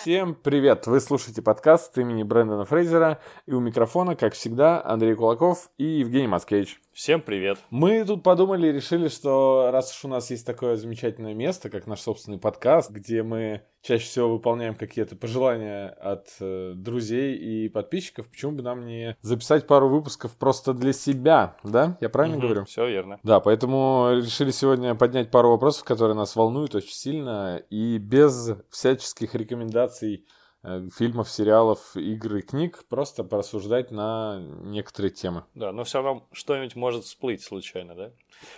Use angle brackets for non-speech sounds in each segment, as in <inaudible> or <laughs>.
Всем привет! Вы слушаете подкаст имени Брэндона Фрейзера. И у микрофона, как всегда, Андрей Кулаков и Евгений Маскевич. Всем привет! Мы тут подумали и решили, что раз уж у нас есть такое замечательное место, как наш собственный подкаст, где мы чаще всего выполняем какие-то пожелания от э, друзей и подписчиков, почему бы нам не записать пару выпусков просто для себя, да? Я правильно Мгм, говорю? Все верно. Да, поэтому решили сегодня поднять пару вопросов, которые нас волнуют очень сильно, и без всяческих рекомендаций фильмов, сериалов, игр и книг, просто порассуждать на некоторые темы. Да, но все равно что-нибудь может всплыть случайно, да?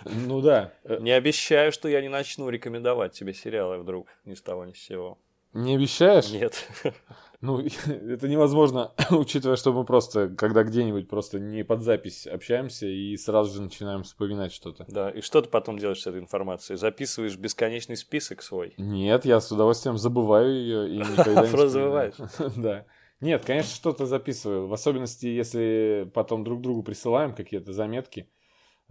Ну да, э, Не обещаю, что я не начну рекомендовать тебе сериалы вдруг ни с того ни с сего. Не обещаешь? Нет. Ну, <laughs> это невозможно, <laughs> учитывая, что мы просто, когда где-нибудь просто не под запись общаемся и сразу же начинаем вспоминать что-то. Да, и что ты потом делаешь с этой информацией? Записываешь бесконечный список свой? Нет, я с удовольствием забываю ее и никогда не <laughs> Просто забываешь? Да. Нет, конечно, что-то записываю. В особенности, если потом друг другу присылаем какие-то заметки,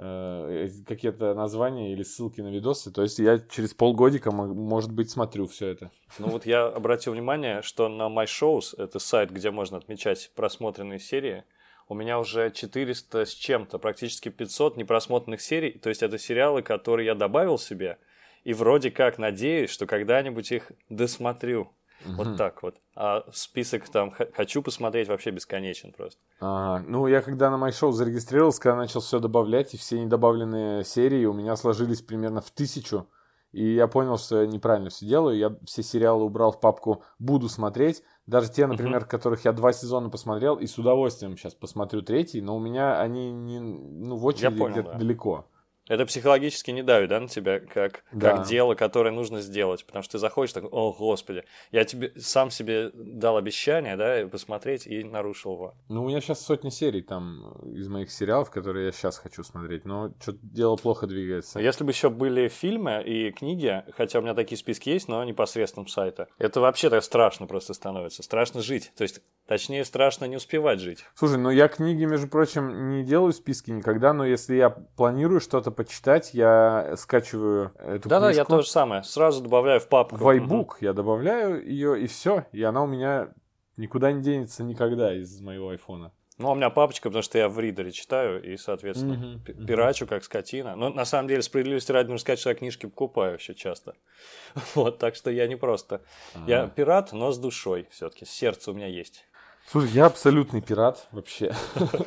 какие-то названия или ссылки на видосы. То есть я через полгодика, мо- может быть, смотрю все это. Ну вот я обратил внимание, что на My Shows, это сайт, где можно отмечать просмотренные серии, у меня уже 400 с чем-то, практически 500 непросмотренных серий. То есть это сериалы, которые я добавил себе, и вроде как надеюсь, что когда-нибудь их досмотрю. Вот Мгм. так вот. А список там хочу посмотреть вообще бесконечен просто. Ага. Ну, я когда на шоу зарегистрировался, когда начал все добавлять, и все недобавленные серии у меня сложились примерно в тысячу. И я понял, что я неправильно все делаю. Я все сериалы убрал в папку «Буду смотреть». Даже те, например, которых я два сезона посмотрел, и с удовольствием сейчас посмотрю третий, но у меня они не, ну, в очереди где-то да. далеко. Это психологически не давит, да, на тебя, как, Да. как дело, которое нужно сделать. Потому что ты заходишь такой, о, господи, я тебе сам себе дал обещание, да, посмотреть и нарушил его. Ну, у меня сейчас сотни серий там из моих сериалов, которые я сейчас хочу смотреть, но что-то дело плохо двигается. Если бы еще были фильмы и книги, хотя у меня такие списки есть, но непосредством сайта, это вообще так страшно просто становится. Страшно жить. То есть, точнее, страшно не успевать жить. Слушай, ну я книги, между прочим, не делаю списки никогда, но если я планирую что-то почитать, я скачиваю эту Да-да, я книжку то же самое. Сразу добавляю в папку. в iBook, я добавляю ее, и все, и она у меня никуда не денется никогда из моего айфона. Ну, у меня папочка, потому что я в ридере читаю, и, соответственно, пи- мгм. пирачу как скотина. Но на самом деле, справедливости ради, нужно сказать, что я книжки покупаю еще часто. <laughs> Вот, так что я не просто... Я Ага. пират, но с душой все-таки. Сердце у меня есть. Слушай, я абсолютный пират вообще. <laughs>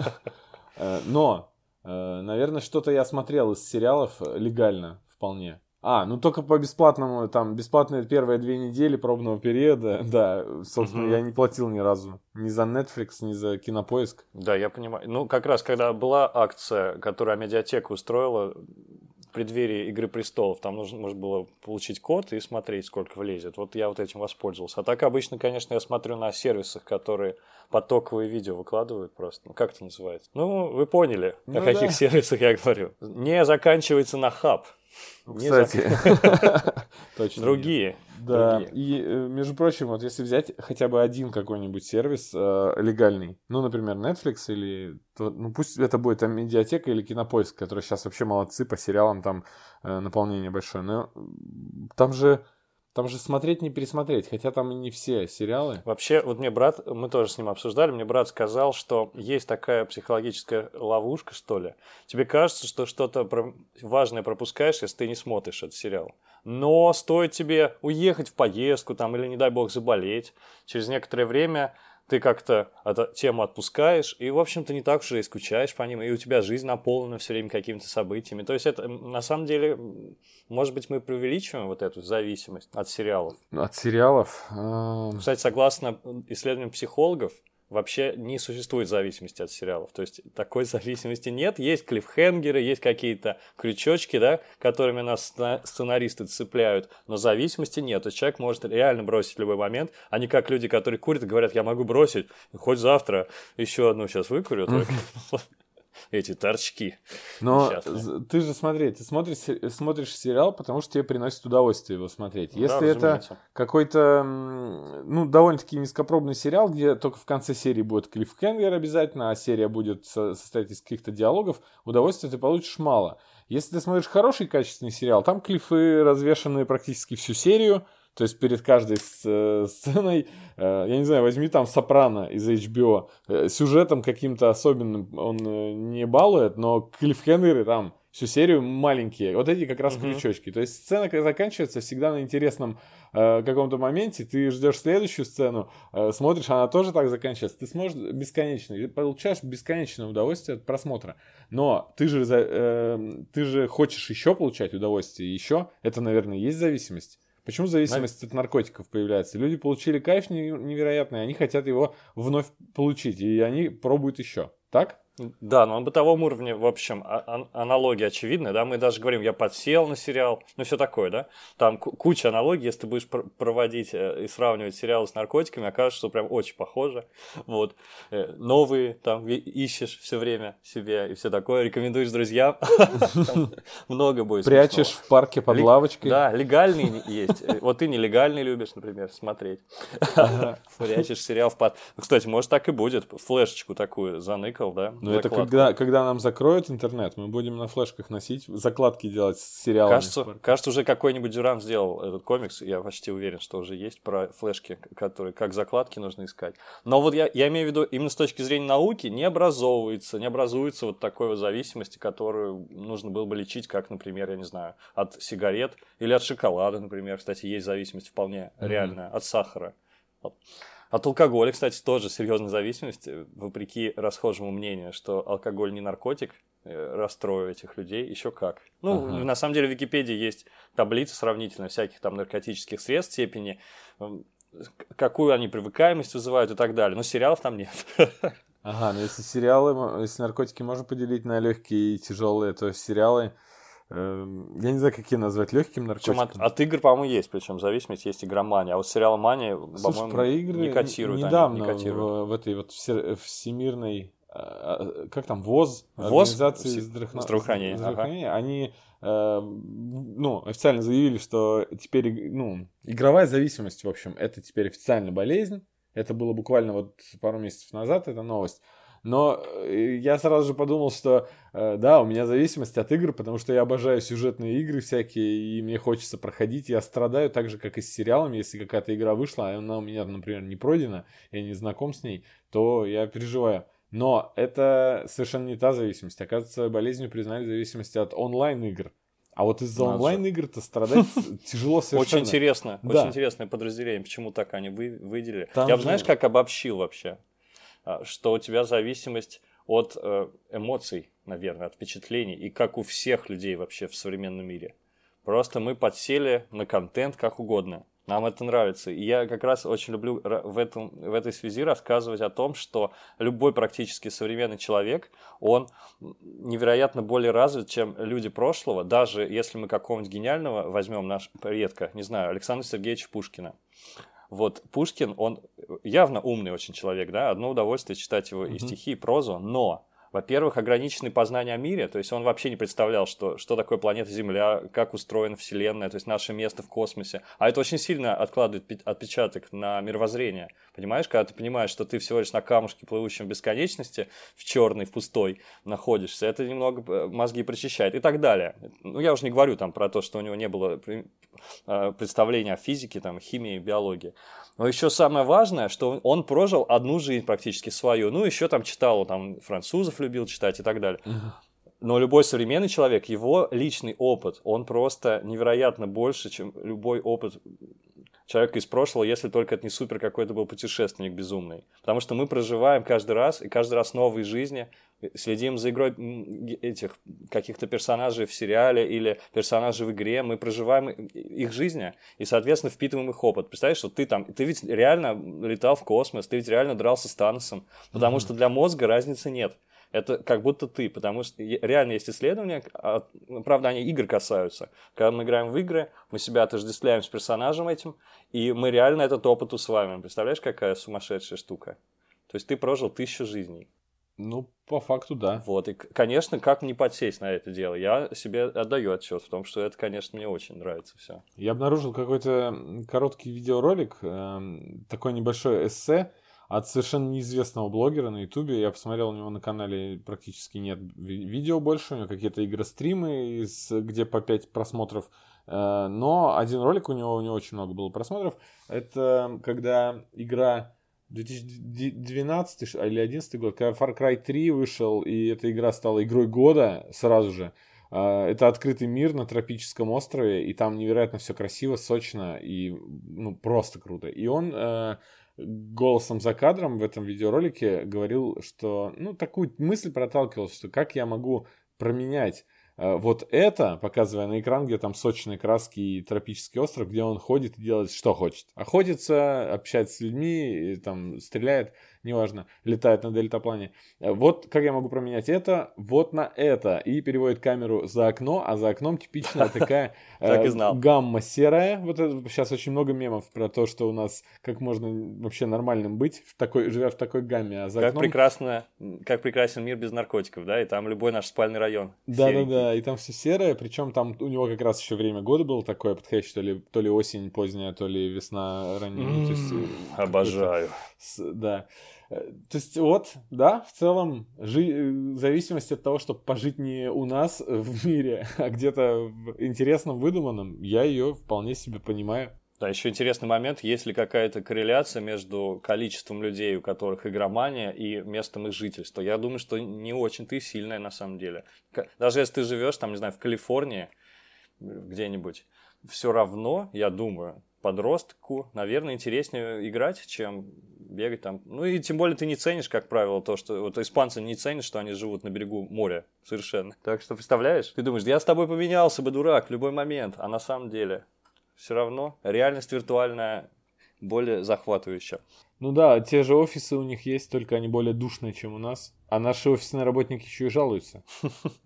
Э, Но, наверное, что-то я смотрел из сериалов э, легально вполне. А, ну только по бесплатному, там, бесплатные первые две недели пробного периода, <laughs> да, собственно, я не платил ни разу. Ни за Netflix, ни за Кинопоиск. Да, я понимаю. Ну, как раз, когда была акция, которую медиатека устроила преддверии Игры престолов, там нужно, можно было получить код и смотреть, сколько влезет. Вот я вот этим воспользовался. А так обычно, конечно, я смотрю на сервисах, которые потоковые видео выкладывают просто. Ну, как это называется? Ну, вы поняли, Ну о каких да. сервисах я говорю. Не заканчивается на хаб. За- Кстати. <laughs> Точно. Другие. Да, и, э, между прочим, вот если взять хотя бы один какой-нибудь сервис э, легальный, ну, например, Netflix или, ну, пусть это будет там медиатека или кинопоиск, которые сейчас вообще молодцы по сериалам, там э, наполнение большое, но там же, там же смотреть не пересмотреть, хотя там и не все сериалы. Вообще, вот мне брат, мы тоже с ним обсуждали, мне брат сказал, что есть такая психологическая ловушка, что ли. Тебе кажется, что что-то важное пропускаешь, если ты не смотришь этот сериал. Но стоит тебе уехать в поездку там или, не дай бог, заболеть, через некоторое время ты как-то эту тему отпускаешь, и, в общем-то, не так уж и скучаешь по ним, и у тебя жизнь наполнена все время какими-то событиями. То есть это, на самом деле, может быть, мы преувеличиваем вот эту зависимость от сериалов. От сериалов. э, Кстати, согласно исследованиям психологов, вообще не существует зависимости от сериалов. То есть такой <laughs> зависимости нет. Есть клиффхенгеры, есть какие-то крючочки, да, которыми нас сцена- сценаристы цепляют, но зависимости нет. То есть человек может реально бросить в любой момент, а не как люди, которые курят и говорят, я могу бросить, хоть завтра еще одну сейчас выкурю. <laughs> только». Эти торчки. Но Несчастные. ты же смотри, ты смотришь, смотришь сериал, потому что тебе приносит удовольствие его смотреть. Да, Если это разумеется. какой-то, ну, довольно-таки низкопробный сериал, где только в конце серии будет клиффхенгер обязательно, а серия будет со- состоять из каких-то диалогов, удовольствия ты получишь мало. Если ты смотришь хороший качественный сериал, там клифы развешаны практически всю серию, То есть перед каждой э, сценой, э, я не знаю, возьми там Сопрано из HBO, э, сюжетом каким-то особенным он не балует, но клиффхенеры там всю серию маленькие. Вот эти как раз mm-hmm. крючочки. То есть сцена заканчивается всегда на интересном э, каком-то моменте. Ты ждешь следующую сцену, э, смотришь, она тоже так заканчивается. Ты сможешь бесконечно, ты получаешь бесконечное удовольствие от просмотра. Но ты же, э, ты же хочешь еще получать удовольствие, еще. Это, наверное, есть зависимость. Почему зависимость от наркотиков появляется? Люди получили кайф невероятный, они хотят его вновь получить, и они пробуют еще. Так? Да, но на бытовом уровне, в общем, а, а, аналогии очевидны, да, мы даже говорим, я подсел на сериал, ну все такое, да, там куча аналогий, если ты будешь пр проводить э, и сравнивать сериалы с наркотиками, окажется, что прям очень похоже, вот, э, новые там ищешь все время себе и все такое, рекомендуешь друзьям, много будет Прячешь в парке под лавочкой. Да, легальные есть, э, вот ты нелегальный любишь, например, смотреть, прячешь сериал в под... Кстати, может так и будет, флешечку такую заныкал, да, но это когда, когда нам закроют интернет, мы будем на флешках носить, закладки делать с сериалами. Кажется, кажется уже какой-нибудь Дюран сделал этот комикс, я почти уверен, что уже есть про флешки, которые как закладки нужно искать. Но вот я, я имею в виду, именно с точки зрения науки не образовывается, не образуется вот такой вот зависимости, которую нужно было бы лечить, как, например, я не знаю, от сигарет или от шоколада, например. Кстати, есть зависимость вполне mm-hmm. реальная, от сахара. Вот. От алкоголя, кстати, тоже серьезная зависимость, э, вопреки расхожему мнению, что алкоголь не наркотик, э, расстрою этих людей, еще как. Ну, ага. на самом деле в Википедии есть таблица сравнительно всяких там наркотических средств, степени, какую они привыкаемость вызывают и так далее. Но сериалов там нет. Ага, но если сериалы, если наркотики можно поделить на легкие и тяжелые, то сериалы Эм, я не знаю, какие назвать легким наркотиком. От, от игр, по-моему, есть, причем зависимость есть игромания. А вот сериал Мания, по-моему, про игры не котируют. Недавно они, не котируют. В, в этой вот всемирной а, а, как там, ВОЗ, ВОЗ организации здравоохранения, здравоохранения, здравоохранения ага. они э, ну, официально заявили, что теперь, ну, игровая зависимость, в общем, это теперь официально болезнь. Это было буквально вот пару месяцев назад, эта новость. Но э, я сразу же подумал, что э, да, у меня зависимость от игр, потому что я обожаю сюжетные игры всякие, и мне хочется проходить. Я страдаю так же, как и с сериалами. Если какая-то игра вышла, а она у меня, например, не пройдена, я не знаком с ней, то я переживаю. Но это совершенно не та зависимость. Оказывается, болезнью признали зависимость от онлайн-игр. А вот из-за онлайн-игр-то страдать <laughs> тяжело совершенно. Очень интересно, очень интересное подразделение. Почему так они выделили? Я бы, знаешь, как обобщил вообще? А, что у тебя зависимость от э, эмоций, наверное, от впечатлений, и как у всех людей вообще в современном мире. Просто мы подсели на контент как угодно. Нам это нравится. И я как раз очень люблю в, этом, в этой связи рассказывать о том, что любой практически современный человек, он невероятно более развит, чем люди прошлого, даже если мы какого-нибудь гениального возьмем наш предка, не знаю, Александра Сергеевича Пушкина. Вот Пушкин, он явно умный очень человек, да, одно удовольствие читать его mm-hmm. и стихи, и прозу, но во-первых, ограниченные познания о мире, то есть он вообще не представлял, что, что такое планета Земля, как устроена Вселенная, то есть наше место в космосе. А это очень сильно откладывает отпечаток на мировоззрение. Понимаешь, когда ты понимаешь, что ты всего лишь на камушке, плывущем в бесконечности, в черной, в пустой находишься, это немного э, мозги прочищает и так далее. Ну, я уже не говорю там про то, что у него не было э, представления о физике, там, химии, биологии. Но еще самое важное, что он прожил одну жизнь практически свою. Ну, еще там читал, там, французов любил читать и так далее. Но любой современный человек, его личный опыт, он просто невероятно больше, чем любой опыт человека из прошлого, если только это не супер какой-то был путешественник безумный. Потому что мы проживаем каждый раз, и каждый раз новые жизни, следим за игрой этих каких-то персонажей в сериале или персонажей в игре, мы проживаем их жизни и, соответственно, впитываем их опыт. Представляешь, что ты там, ты ведь реально летал в космос, ты ведь реально дрался с Таносом, потому mm-hmm. что для мозга разницы нет. Это как будто ты, потому что реально есть исследования, а, правда, они игр касаются. Когда мы играем в игры, мы себя отождествляем с персонажем этим, и мы реально этот опыт усваиваем. Представляешь, какая сумасшедшая штука? То есть ты прожил тысячу жизней. Ну, по факту, да. Вот, и, конечно, как не подсесть на это дело? Я себе отдаю отчет в том, что это, конечно, мне очень нравится все. Я обнаружил какой-то короткий видеоролик, э, такой небольшой эссе от совершенно неизвестного блогера на ютубе. Я посмотрел у него на канале практически нет видео больше, у него какие-то игры-стримы, где по 5 просмотров. Э, но один ролик у него, у него очень много было просмотров. Это когда игра 2012 или 2011 год, когда Far Cry 3 вышел, и эта игра стала игрой года сразу же. А, это открытый мир на тропическом острове, и там невероятно все красиво, сочно и ну, просто круто. И он э, голосом за кадром в этом видеоролике говорил, что, ну, такую мысль проталкивал, что как я могу променять Э, вот это, показывая на экран, где там сочные краски и тропический остров, где он ходит и делает что хочет. Охотится, общается с людьми, там стреляет, неважно, летает на дельтаплане. Э, вот как я могу променять это вот на это. И переводит камеру за окно, а за окном типичная <laughs> такая э, гамма серая. Вот это, сейчас очень много мемов про то, что у нас как можно вообще нормальным быть, в такой, живя в такой гамме. А за как, прекрасно, как прекрасен мир без наркотиков, да, и там любой наш спальный район. Да-да-да, и там все серое, причем там у него как раз еще время года было такое подходящее, то ли, то ли осень поздняя, то ли весна ранняя. Mm, обожаю. Да. Э, то есть вот, да, в целом, жи- э, зависимость от того, чтобы пожить не у нас в мире, <laughs> а где-то в интересном, выдуманном, я ее вполне себе понимаю. Да, еще интересный момент, есть ли какая-то корреляция между количеством людей, у которых игромания, и местом их жительства. Я думаю, что не очень-то и сильная на самом деле. Даже если ты живешь, там, не знаю, в Калифорнии где-нибудь, все равно, я думаю, подростку, наверное, интереснее играть, чем бегать там. Ну и тем более ты не ценишь, как правило, то, что... Вот испанцы не ценят, что они живут на берегу моря совершенно. Так что, представляешь? Ты думаешь, я с тобой поменялся бы, дурак, в любой момент. А на самом деле все равно реальность виртуальная более захватывающая. Ну да, те же офисы у них есть, только они более душные, чем у нас. А наши офисные работники еще и жалуются. <laughs>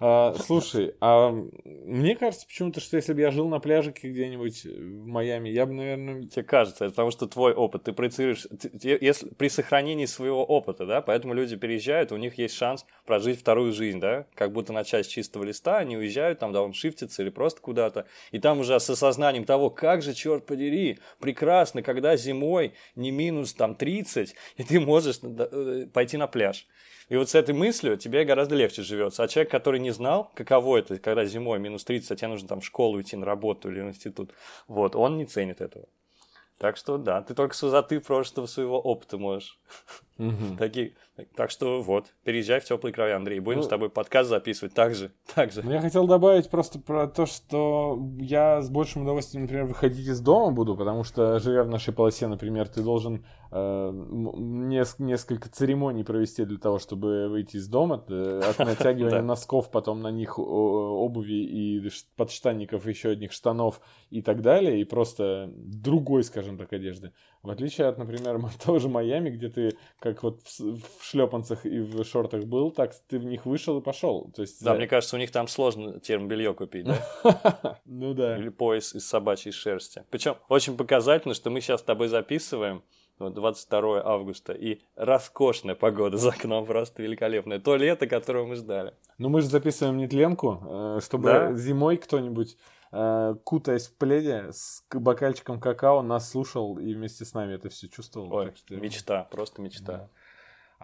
А, <laughs> слушай, а мне кажется почему-то, что если бы я жил на пляжике где-нибудь в Майами, я бы, наверное... Тебе кажется, это потому что твой опыт, ты проецируешь... Ты, если, при сохранении своего опыта, да, поэтому люди переезжают, у них есть шанс прожить вторую жизнь, да, как будто начать с чистого листа, они уезжают, там, да, он шифтится или просто куда-то, и там уже с осознанием того, как же, черт подери, прекрасно, когда зимой не минус там 30, и ты можешь э, пойти на пляж. И вот с этой мыслью тебе гораздо легче живется. А человек, который не знал, каково это, когда зимой минус 30, а тебе нужно там в школу идти на работу или в институт, вот, он не ценит этого. Так что да, ты только с высоты прошлого своего опыта можешь. Угу. <laughs> Такие, так что вот, переезжай в теплые края, Андрей. Будем ну, с тобой подкаст записывать так же. <laughs> Так же. Ну, я хотел добавить просто про то, что я с большим удовольствием, например, выходить из дома буду, потому что, живя в нашей полосе, например, ты должен несколько церемоний провести для того, чтобы выйти из дома. От <laughs> натягивания носков, потом на них обуви и подштанников, еще одних штанов и так далее. И просто другой, скажем так, одежды. В отличие от, например, <laughs> того же Майами, где ты как вот в, шлепанцах и в шортах был, так ты в них вышел и пошел. То есть, да, за... мне кажется, у них там сложно термобелье купить, да? <laughs> Ну да. Или пояс из собачьей шерсти. Причем очень показательно, что мы сейчас с тобой записываем 22 августа, и роскошная погода за окном, просто великолепная. То лето, которого мы ждали. Ну, мы же записываем нетленку, э, чтобы да? зимой кто-нибудь Э, кутаясь в пледе с бокальчиком какао, нас слушал и вместе с нами это все чувствовал. Ой, что... мечта, просто мечта. Да.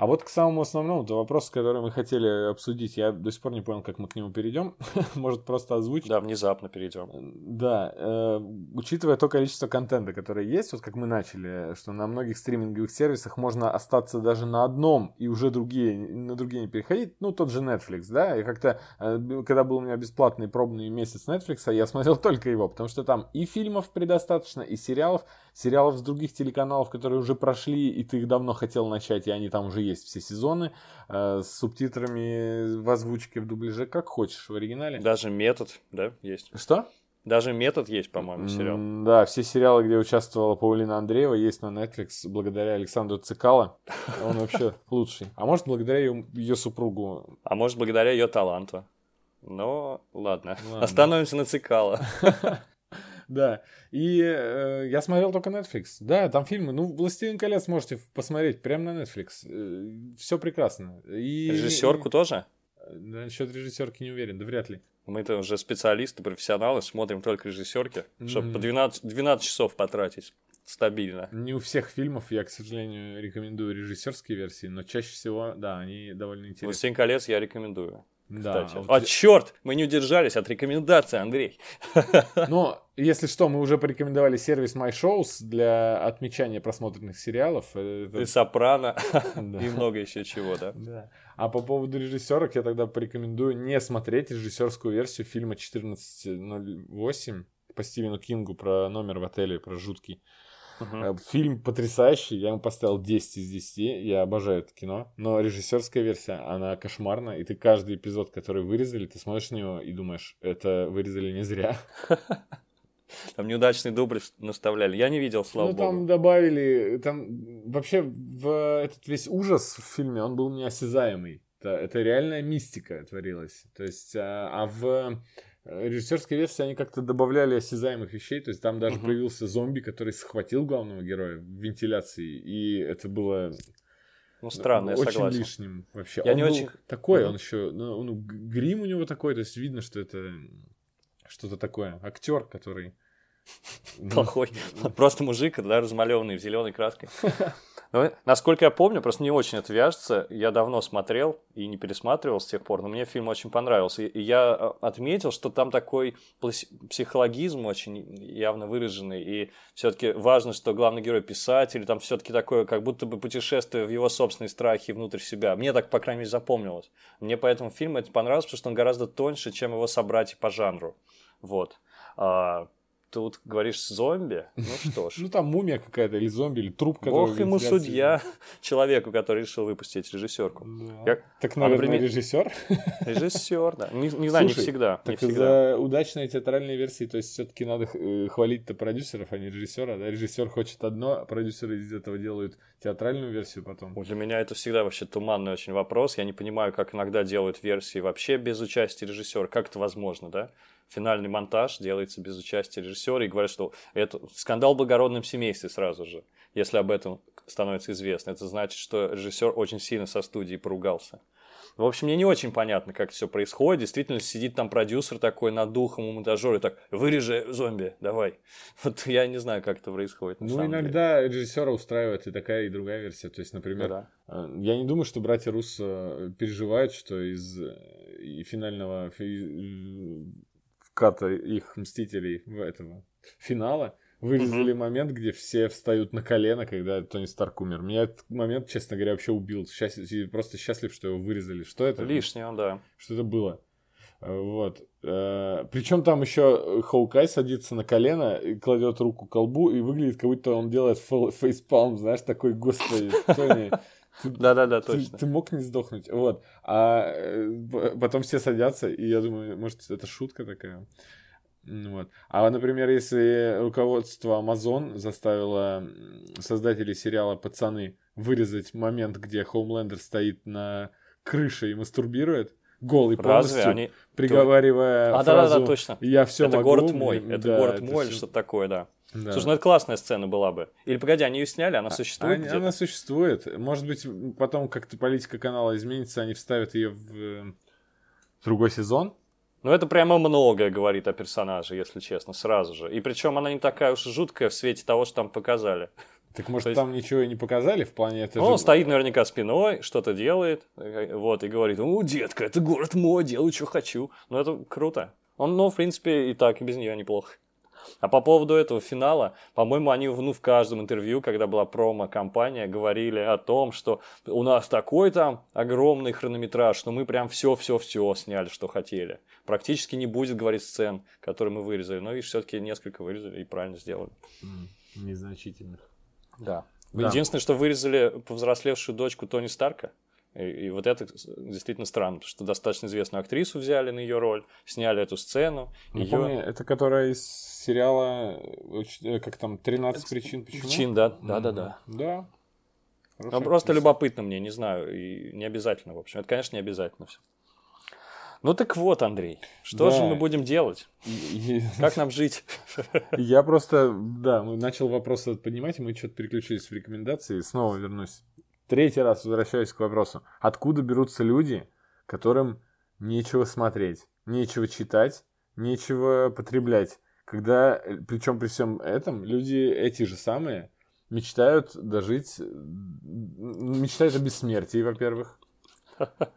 А вот к самому основному, это вопрос, который мы хотели обсудить. Я до сих пор не понял, как мы к нему перейдем. <laughs> Может, просто озвучить? Да, внезапно перейдем. Да. Э, учитывая то количество контента, которое есть, вот как мы начали, что на многих стриминговых сервисах можно остаться даже на одном и уже другие, на другие не переходить. Ну, тот же Netflix, да. И как-то, э, когда был у меня бесплатный пробный месяц Netflix, я смотрел <laughs> только его, потому что там и фильмов предостаточно, и сериалов сериалов с других телеканалов, которые уже прошли, и ты их давно хотел начать, и они там уже есть все сезоны, э, с субтитрами в озвучке, в дубляже, как хочешь, в оригинале. Даже метод, да, есть. Что? Даже метод есть, по-моему, сериал. Mm, да, все сериалы, где участвовала Паулина Андреева, есть на Netflix благодаря Александру Цикало. Он вообще <laughs> лучший. А может, благодаря ее, ее супругу. А может, благодаря ее таланту. Но ладно. ладно. Остановимся на Цикало. <laughs> Да. И э, я смотрел только Netflix. Да, там фильмы. Ну, «Властелин колец» можете посмотреть прямо на Netflix. Э, все прекрасно. И... Режиссерку и... тоже? Насчет режиссерки не уверен, да вряд ли. Мы-то уже специалисты, профессионалы, смотрим только режиссерки, mm-hmm. чтобы по 12, 12 часов потратить. стабильно. Не у всех фильмов я, к сожалению, рекомендую режиссерские версии, но чаще всего, да, они довольно интересны. «Властелин колец» я рекомендую. Да, Кстати. вот А, черт! Мы не удержались от рекомендации, Андрей. <laughs> Но, если что, мы уже порекомендовали сервис MyShows для отмечания просмотренных сериалов. Это- И «Сопрано», <laughs> Да. и много еще чего, да? Да. А по поводу режиссерок я тогда порекомендую не смотреть режиссерскую версию фильма 1408 по Стивену Кингу про номер в отеле, про жуткий. Э, Фильм потрясающий, я ему поставил 10 из 10, я обожаю это кино, но режиссерская версия, она кошмарна, и ты каждый эпизод, который вырезали, ты смотришь на него и думаешь, это вырезали не зря. <laughs> Там неудачный дубль наставляли. Я не видел, слава ну, богу. там добавили, там вообще в этот весь ужас в фильме, он был неосязаемый. Это, это реальная мистика творилась. То есть, а, а в э, режиссерской версии они как-то добавляли осязаемых вещей. То есть там даже Мгм. появился зомби, который схватил главного героя в вентиляции. И это было Ну, странно, я очень согласен. лишним вообще. Я Он не был очень- такой, Мгм. он еще, ну, ну, г- грим у него такой, то есть видно, что это что-то такое. Актер, который... ну, Плохой. Просто мужик, да, размалеванный в зеленой краской. <laughs> Ну, насколько я помню, просто не очень это вяжется. Я давно смотрел и не пересматривал с тех пор, но мне фильм очень понравился. И- я э, отметил, что там такой психологизм очень явно выраженный. И все-таки важно, что главный герой писатель, там все-таки такое, как будто бы путешествие в его собственные страхи внутрь себя. Мне так, по крайней мере, запомнилось. Мне поэтому фильм это понравился, потому что он гораздо тоньше, чем его собратья по жанру. Вот. Тут говоришь зомби? Ну что ж. <laughs> Ну, там мумия какая-то, или зомби, или труп, который... Бог ему судья, <laughs> человеку, который решил выпустить режиссерку. Так, наверное, режиссер. Режиссер, <laughs> да. Не, знаю, не всегда. Так за удачные театральные версии, то есть все-таки надо э, хвалить-то продюсеров, а не режиссера. Да? Режиссер хочет одно, а продюсеры из этого делают театральную версию потом. Для меня это всегда вообще туманный очень вопрос. Я не понимаю, как иногда делают версии вообще без участия режиссера. Как это возможно, да? Финальный монтаж делается без участия режиссера и говорят, что это скандал в благородном семействе сразу же. Если об этом становится известно, это значит, что режиссер очень сильно со студией поругался. В общем, мне не очень понятно, как все происходит. Действительно, сидит там продюсер такой над духом у монтажера и так, вырежи зомби, давай. <laughs> Вот я не знаю, как это происходит. Ну, самом деле. иногда режиссера устраивает и такая, и другая версия. То есть, Ну например, да. э, я не думаю, что братья Руссо переживают, что из э, и финального фи- э, ката их Мстителей в этого финала вырезали момент, где все встают на колено, когда Тони Старк умер. Меня этот момент, честно говоря, вообще убил. Счастлив, просто счастлив, что его вырезали. Что это? Лишнего, да. Что это было? Э, Вот. Причем там еще Хоукай садится на колено и кладет руку к колбу и выглядит, как будто он делает фейспалм, знаешь, такой, господи, Тони, <laughs> Да-да-да, точно. ты мог не сдохнуть. Вот. А э, потом все садятся, и я думаю, может, это шутка такая. Вот. А, например, если руководство Amazon заставило создателей сериала «Пацаны» вырезать момент, где Хоумлендер стоит на крыше и мастурбирует, голый Разве полностью, они... приговаривая А, фразу точно. «Я все это могу». город мой. Это да, город это мой всё- что-то такое, да. да. Слушай, ну это классная сцена была бы. Или погоди, они ее сняли, она существует Они-? Она существует. Может быть, потом как-то политика канала изменится, они вставят ее в э, другой сезон. Ну, это прямо многое говорит о персонаже, если честно, сразу же. И причем она не такая уж и жуткая в свете того, что там показали. Так может, есть- там ничего и не показали в плане это Ну, же- он стоит наверняка спиной, что-то делает, э, вот, и говорит, ну, детка, это город мой, делаю, что хочу. Ну, это круто. Он, ну, в принципе, и так, и без нее неплохо. А по поводу этого финала, по-моему, они ну, в каждом интервью, когда была промо-компания, говорили о том, что у нас такой там огромный хронометраж, что мы прям все-все-все сняли, что хотели. Практически не будет, говорить сцен, которые мы вырезали. Но, видишь, все-таки несколько вырезали и правильно сделали. Незначительных. Да. Да. Единственное, что вырезали повзрослевшую дочку Тони Старка. И, и вот это действительно странно, потому что достаточно известную актрису взяли на ее роль, сняли эту сцену. Не её- помню, это которая из сериала, э, э, как там, 13 причин почему? Причин, да, да, да, да. Да. Ну, просто любопытно мне, не знаю, и не обязательно, в общем. Это, конечно, не обязательно все. Ну так вот, Андрей, что Да. же мы будем делать? И- и- Как нам жить? <laughs> Я просто, да, мы начал вопрос поднимать, и мы что-то переключились в рекомендации. Снова вернусь. Третий раз возвращаюсь к вопросу. Откуда берутся люди, которым нечего смотреть, нечего читать, нечего потреблять, когда, причем при всем этом, люди эти же самые мечтают дожить, мечтают о бессмертии, во-первых.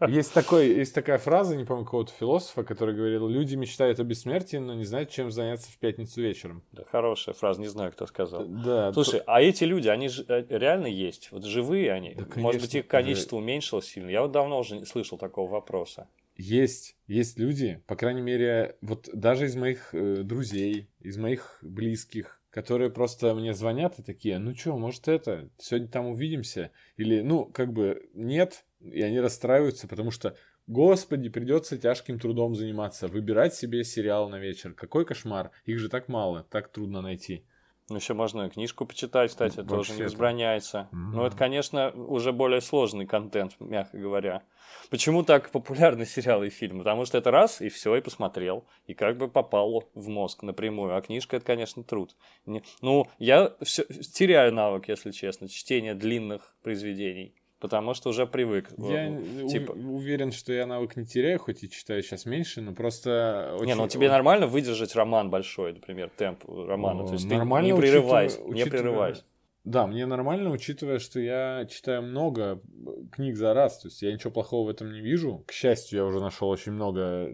Есть, такой, есть такая фраза, не помню какого-то философа, который говорил, люди мечтают о бессмертии, но не знают, чем заняться в пятницу вечером. Да, хорошая фраза, не знаю, кто сказал. Да. Слушай, то... а эти люди, они ж, э, реально есть? Вот живые они? Да, конечно, Может быть, их количество да. уменьшилось сильно? Я вот давно уже не слышал такого вопроса. Есть, есть люди, по крайней мере, вот даже из моих э, друзей, из моих близких, которые просто мне звонят и такие, ну что, может это, сегодня там увидимся? Или, ну, как бы, нет, и они расстраиваются, потому что, господи, придется тяжким трудом заниматься, выбирать себе сериал на вечер. Какой кошмар, их же так мало, так трудно найти. Ну, еще можно книжку почитать, кстати, Вообще тоже не возбраняется. Mm-hmm. Но это, конечно, уже более сложный контент, мягко говоря. Почему так популярны сериалы и фильмы? Потому что это раз, и все, и посмотрел. И как бы попало в мозг напрямую. А книжка это, конечно, труд. Не... Ну, я все... теряю навык, если честно, чтения длинных произведений потому что уже привык. Я типа... уверен, что я навык не теряю, хоть и читаю сейчас меньше, но просто... Очень... Не, ну тебе нормально выдержать роман большой, например, темп романа, то есть нормально, ты не прерывайся, учитывая, не прерывайся. Да, мне нормально, учитывая, что я читаю много книг за раз, то есть я ничего плохого в этом не вижу. К счастью, я уже нашел очень много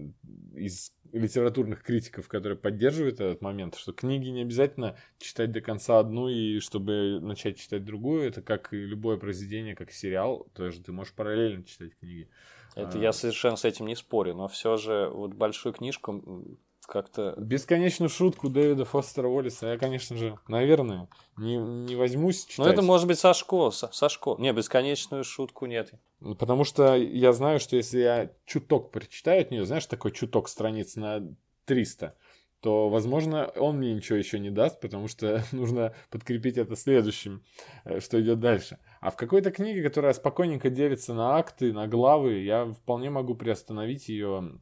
из литературных критиков, которые поддерживают этот момент, что книги не обязательно читать до конца одну, и чтобы начать читать другую, это как и любое произведение, как сериал, тоже ты можешь параллельно читать книги. Это а... я совершенно с этим не спорю, но все же вот большую книжку как-то... Бесконечную шутку Дэвида Фостера Уоллиса я, конечно же, наверное, не, не возьмусь читать. Ну, это может быть Сашко, Сашко. Не, бесконечную шутку нет. Потому что я знаю, что если я чуток прочитаю от нее, знаешь, такой чуток страниц на 300, то, возможно, он мне ничего еще не даст, потому что <laughs> нужно подкрепить это следующим, э, что идет дальше. А в какой-то книге, которая спокойненько делится на акты, на главы, я вполне могу приостановить ее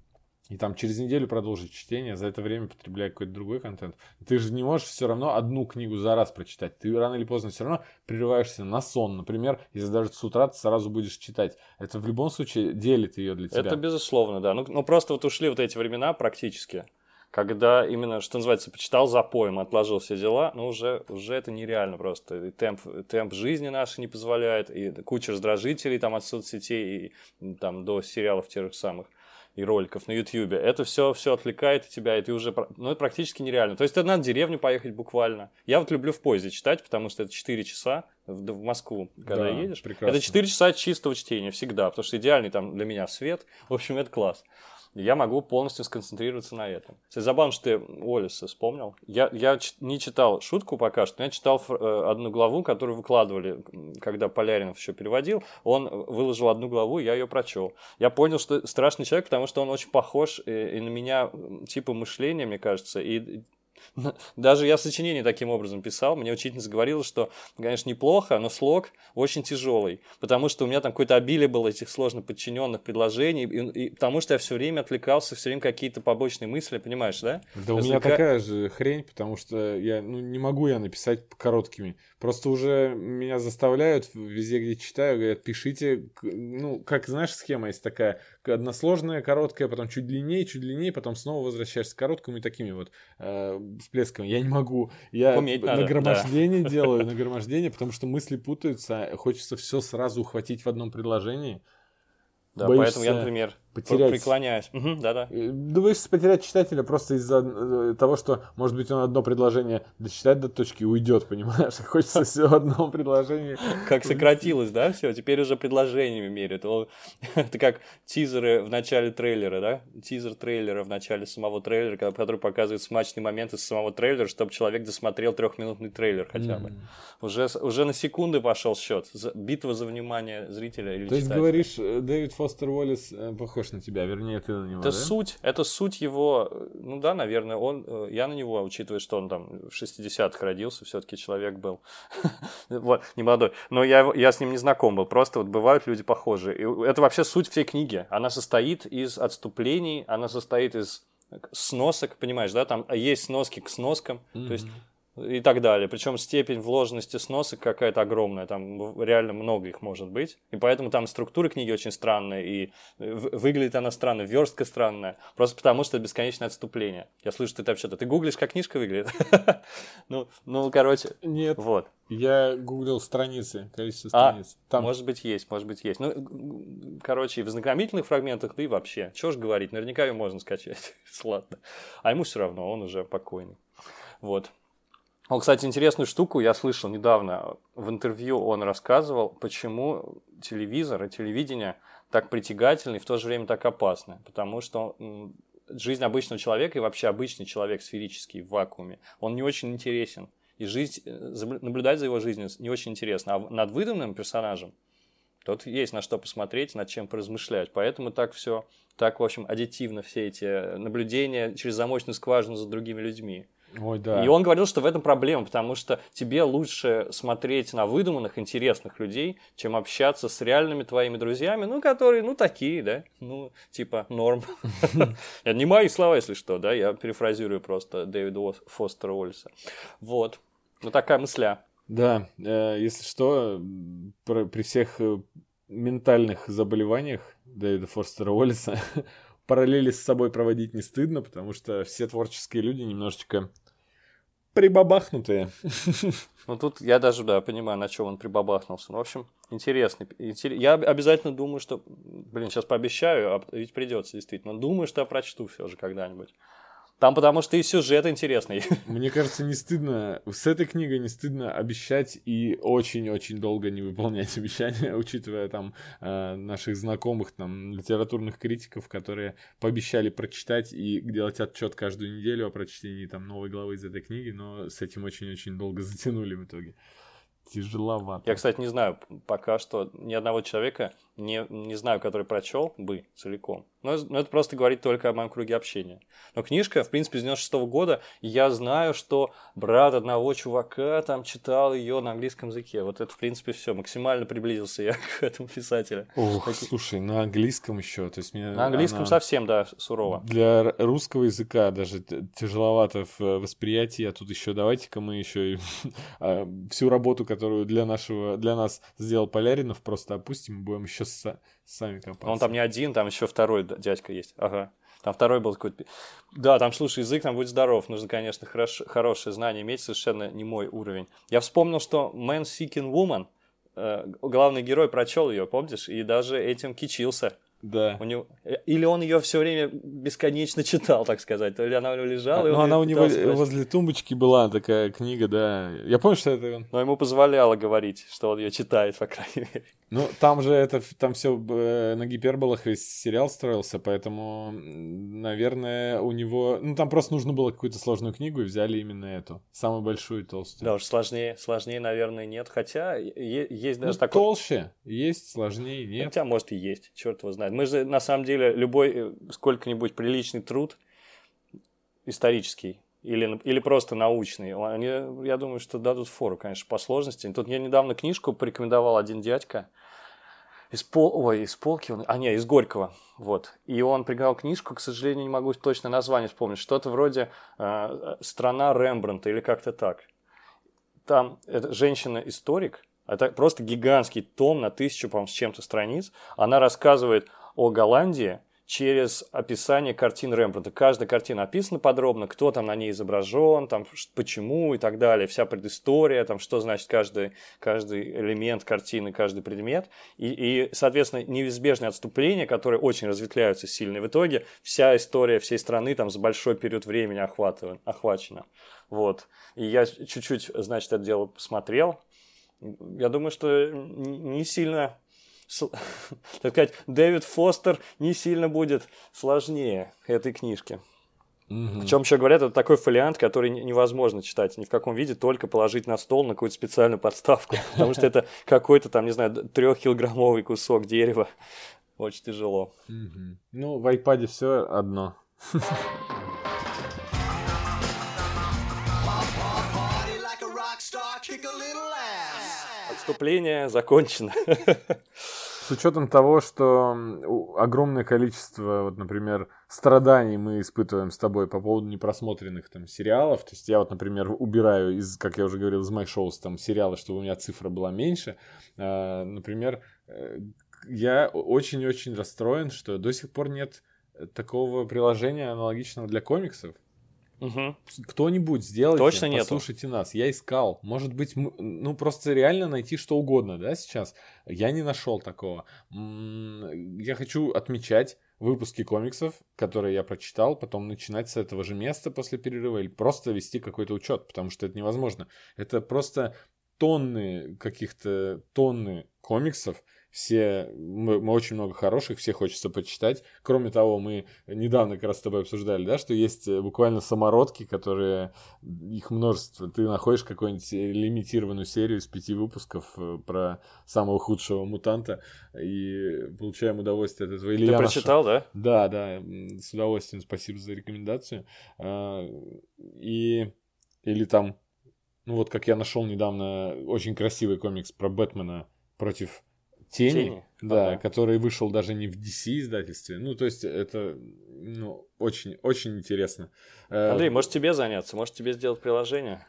и там через неделю продолжить чтение, за это время потребляя какой-то другой контент. Ты же не можешь все равно одну книгу за раз прочитать. Ты рано или поздно все равно прерываешься на сон. Например, если даже с утра ты сразу будешь читать. Это в любом случае делит ее для тебя. Это безусловно, да. Ну, ну просто вот ушли вот эти времена практически, когда именно, что называется, почитал за поем, отложил все дела, ну уже, уже это нереально просто. И темп, темп жизни нашей не позволяет, и куча раздражителей там от соцсетей, и там до сериалов тех же самых и роликов на YouTube, это все, все отвлекает тебя, и ты уже, ну, это практически нереально. То есть, это надо в деревню поехать буквально. Я вот люблю в поезде читать, потому что это 4 часа в, в Москву, когда да, едешь. Прекрасно. Это 4 часа чистого чтения всегда, потому что идеальный там для меня свет. В общем, это класс я могу полностью сконцентрироваться на этом. Кстати, забавно, что ты Уоллиса вспомнил. Я, я не читал шутку пока что, но я читал э, одну главу, которую выкладывали, когда Поляринов еще переводил. Он выложил одну главу, я ее прочел. Я понял, что страшный человек, потому что он очень похож и, э, и на меня типа мышления, мне кажется, и <laughs> даже я сочинение таким образом писал, мне учительница говорила, что, конечно, неплохо, но слог очень тяжелый, потому что у меня там какое-то обилие было этих сложно подчиненных предложений, и, и потому что я все время отвлекался, все время какие-то побочные мысли, понимаешь, да? Да у меня такая же хрень, потому что я, ну, не могу я написать короткими. Просто уже меня заставляют везде, где читаю, говорят, пишите, ну, как, знаешь, схема есть такая, односложная, короткая, потом чуть длиннее, чуть длиннее, потом снова возвращаешься к короткому и такими вот э, всплесками. Я не могу. Я Уметь нагромождение да. <laughs> делаю, нагромождение, потому что мысли путаются, хочется все сразу ухватить в одном предложении. Да, Боишься... поэтому я, например, потерять... преклоняюсь. Угу, да-да. Э, Думаешь, потерять читателя просто из-за э, того, что, может быть, он одно предложение дочитать до точки и уйдет, понимаешь? <laughs> Хочется все в одном предложении. Как сократилось, да, все? Теперь уже предложениями меряют. <laughs> Это как тизеры в начале трейлера, да? Тизер трейлера в начале самого трейлера, который показывает смачный момент из самого трейлера, чтобы человек досмотрел трехминутный трейлер хотя бы. Уже, уже на секунды пошел счет. Битва за внимание зрителя или То есть, говоришь, э, Дэвид Фостер Уоллес похож похож на тебя, вернее, ты на него, Это да? суть, это суть его, ну да, наверное, он, э, я на него, учитывая, что он там в 60-х родился, все-таки человек был, <laughs> вот, не молодой, но я, я с ним не знаком был, просто вот бывают люди похожие. И это вообще суть всей книги, она состоит из отступлений, она состоит из сносок, понимаешь, да, там есть сноски к сноскам, mm-hmm. то есть и так далее. Причем степень вложенности сноса какая-то огромная, там реально много их может быть. И поэтому там структура книги очень странная, и выглядит она странно, верстка странная, просто потому что это бесконечное отступление. Я слышу, ты там что-то, ты гуглишь, как книжка выглядит? <laughs> Ну, ну, короче. Нет. Вот. Я гуглил страницы, количество а, страниц. А, Там... Может быть, есть, может быть, есть. Ну, короче, и в знакомительных фрагментах, да и вообще. Чего ж говорить, наверняка ее можно скачать. <laughs> Сладно. А ему все равно, он уже покойный. Вот. Он, кстати, интересную штуку я слышал недавно. В интервью он рассказывал, почему телевизор и телевидение так притягательны и в то же время так опасны. Потому что жизнь обычного человека и вообще обычный человек сферический в вакууме, он не очень интересен и жизнь, э, наблюдать за его жизнью не очень интересно. А над выдуманным персонажем тут есть на что посмотреть, над чем поразмышлять. Поэтому так все, так, в общем, аддитивно все эти наблюдения через замочную скважину за другими людьми. Ой, да. И он говорил, что в этом проблема, потому что тебе лучше смотреть на выдуманных, интересных людей, чем общаться с реальными твоими друзьями, ну, которые, ну, такие, да, ну, типа, норм. Это <laughs> не мои слова, если что, да, я перефразирую просто Дэвида Фостера Уоллеса. Вот. Ну, такая мысля. Да, э, если что, при всех э, ментальных заболеваниях Дэвида Фостера Уоллеса <laughs> параллели с собой проводить не стыдно, потому что все творческие люди немножечко прибабахнутые. Ну, тут я даже, да, понимаю, на чем он прибабахнулся. Ну, в общем, интересный. Интерес... Я обязательно думаю, что... Блин, сейчас пообещаю, а ведь придется действительно. Думаю, что я прочту все же когда-нибудь. Там потому что и сюжет интересный. <laughs> Мне кажется, не стыдно, с этой книгой не стыдно обещать и очень-очень долго не выполнять <laughs> обещания, учитывая там э, наших знакомых там литературных критиков, которые пообещали прочитать и делать отчет каждую неделю о прочтении там новой главы из этой книги, но с этим очень-очень долго <laughs> затянули в итоге. Тяжеловато. Я, кстати, не знаю пока что ни одного человека, не, не знаю, который прочел бы целиком. Но, но это просто говорит только о моем круге общения. Но книжка, в принципе, с 96 -го года, я знаю, что брат одного чувака там читал ее на английском языке. Вот это, в принципе, все. Максимально приблизился я <laughs> к этому писателю. Ох, Таки... слушай, на английском еще. То есть мне на английском она... совсем, да, сурово. Для русского языка даже тяжеловато в восприятии, а тут еще давайте-ка мы еще и <laughs> а, всю работу, которую для нашего, для нас сделал Поляринов, просто опустим и будем еще с, сами копаться. Он там не один, там еще второй дядька есть. Ага. Там второй был какой-то... Да, там, слушай, язык там будет здоров. Нужно, конечно, хорош... хорошее знание иметь, совершенно не мой уровень. Я вспомнил, что Man Seeking Woman, э, главный герой прочел ее, помнишь? И даже этим кичился. Да. У него... Или он ее все время бесконечно читал, так сказать. То ли она у него лежала. А, ну, она у него спросить. возле тумбочки была такая книга, да. Я помню, что это он. Но ему позволяло говорить, что он ее читает, по крайней мере. Ну, там же это, там все э, на гиперболах весь сериал строился, поэтому, наверное, у него... Ну, там просто нужно было какую-то сложную книгу, и взяли именно эту. Самую большую и толстую. Да уж, сложнее, сложнее, наверное, нет. Хотя есть даже ну, такой... толще. Есть, сложнее, нет. Хотя, может, и есть. Черт его знает. Мы же, на самом деле, любой э, сколько-нибудь приличный труд исторический или, или просто научный, они, я думаю, что дадут фору, конечно, по сложности. Тут я недавно книжку порекомендовал один дядька, из, пол, ой, из полки, он, а не, из Горького, вот. И он пригнал книжку, к сожалению, не могу точно название вспомнить, что-то вроде э, «Страна Рембрандта» или как-то так. Там это женщина-историк, это просто гигантский том на тысячу, по-моему, с чем-то страниц. Она рассказывает о Голландии, через описание картин Рембрандта. Каждая картина описана подробно, кто там на ней изображен, там, почему и так далее, вся предыстория, там, что значит каждый, каждый элемент картины, каждый предмет. И, и, соответственно, неизбежные отступления, которые очень разветвляются сильно. В итоге вся история всей страны там за большой период времени охватывает, охвачена. Вот. И я чуть-чуть, значит, это дело посмотрел. Я думаю, что не сильно <laughs> так сказать, Дэвид Фостер не сильно будет сложнее этой книжки. Угу. Причем еще говорят, это такой фолиант, который невозможно читать ни в каком виде, только положить на стол на какую-то специальную подставку. <laughs> Потому что это какой-то там, не знаю, трехкилограммовый кусок дерева. Очень тяжело. Ну, в iPad все одно. <laughs> Отступление закончено. <laughs> с учетом того, что огромное количество, вот, например, страданий мы испытываем с тобой по поводу непросмотренных там сериалов. То есть я вот, например, убираю из, как я уже говорил, из моих шоу там сериалы, чтобы у меня цифра была меньше. А, например, э, я очень-очень расстроен, что до сих пор нет такого приложения аналогичного для комиксов. Угу. Кто-нибудь сделайте, Точно послушайте нету. нас. Я искал. Может быть, ну просто реально найти что угодно, да, сейчас. Я не нашел такого. Я хочу отмечать выпуски комиксов, которые я прочитал, потом начинать с этого же места после перерыва или просто вести какой-то учет, потому что это невозможно. Это просто тонны каких-то тонны комиксов, все, мы, мы очень много хороших, все хочется почитать. Кроме того, мы недавно как раз с тобой обсуждали, да, что есть э, буквально самородки, которые, их множество. Ты находишь какую-нибудь лимитированную серию из пяти выпусков э, про самого худшего мутанта и получаем удовольствие от этого. Или Ты прочитал, нашел... да? Да, да, с удовольствием, спасибо за рекомендацию. А, и, или там, ну вот как я нашел недавно очень красивый комикс про Бэтмена против Тени, Тени. да, ага. который вышел даже не в DC издательстве. Ну, то есть это, ну, очень, очень интересно. Э, Андрей, может тебе заняться, может тебе сделать приложение?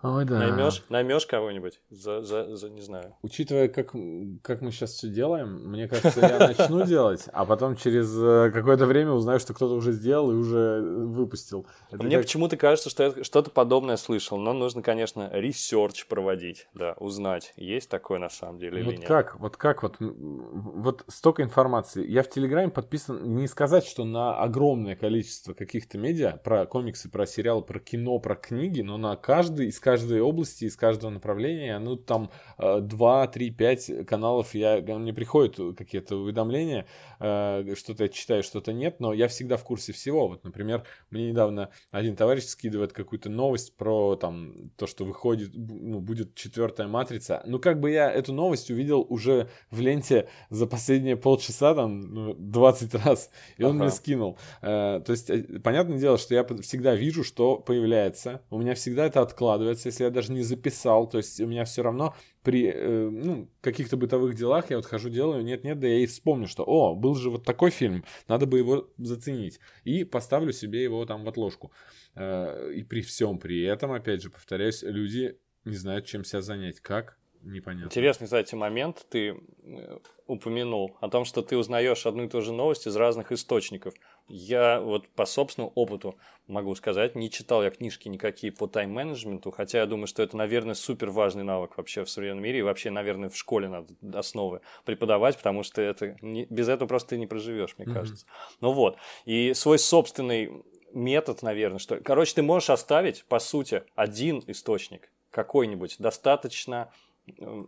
Ой, да. Наймешь, наймешь кого-нибудь за, за, за, не знаю. Учитывая, как, как мы сейчас все делаем, мне кажется, я начну делать, а потом через э, какое-то время узнаю, что кто-то уже сделал и уже выпустил. Это мне как... почему-то кажется, что я что-то подобное слышал, но нужно, конечно, research проводить, да, узнать, есть такое на самом деле вот или нет. Как, вот как, вот, вот столько информации. Я в Телеграме подписан, не сказать, что на огромное количество каких-то медиа, про комиксы, про сериалы, про кино, про книги, но на каждый из каждой области, из каждого направления, ну, там 2, 3, 5 каналов, я, мне приходят какие-то уведомления, э, что-то я читаю, что-то нет, но я всегда в курсе всего. Вот, например, мне недавно один товарищ скидывает какую-то новость про там то, что выходит, ну, будет четвертая матрица. Ну, как бы я эту новость увидел уже в ленте за последние полчаса, там, ну, 20 раз, и он ага. мне скинул. Э, то есть, э, понятное дело, что я всегда вижу, что появляется, у меня всегда это откладывается, нравится, если я даже не записал. То есть у меня все равно при э, ну, каких-то бытовых делах я вот хожу, делаю, нет-нет, да я и вспомню, что, о, был же вот такой фильм, надо бы его заценить. И поставлю себе его там в отложку. Э, и при всем при этом, опять же, повторяюсь, люди не знают, чем себя занять. Как? Непонятно. Интересный, кстати, момент ты э, упомянул о том, что ты узнаешь одну и ту же новость из разных источников. Я вот по собственному опыту могу сказать, не читал я книжки никакие по тайм-менеджменту, хотя я думаю, что это, наверное, супер важный навык вообще в современном мире, и вообще, наверное, в школе надо основы преподавать, потому что это не, без этого просто ты не проживешь, мне mm-hmm. кажется. Ну вот, и свой собственный метод, наверное, что... Короче, ты можешь оставить, по сути, один источник, какой-нибудь, достаточно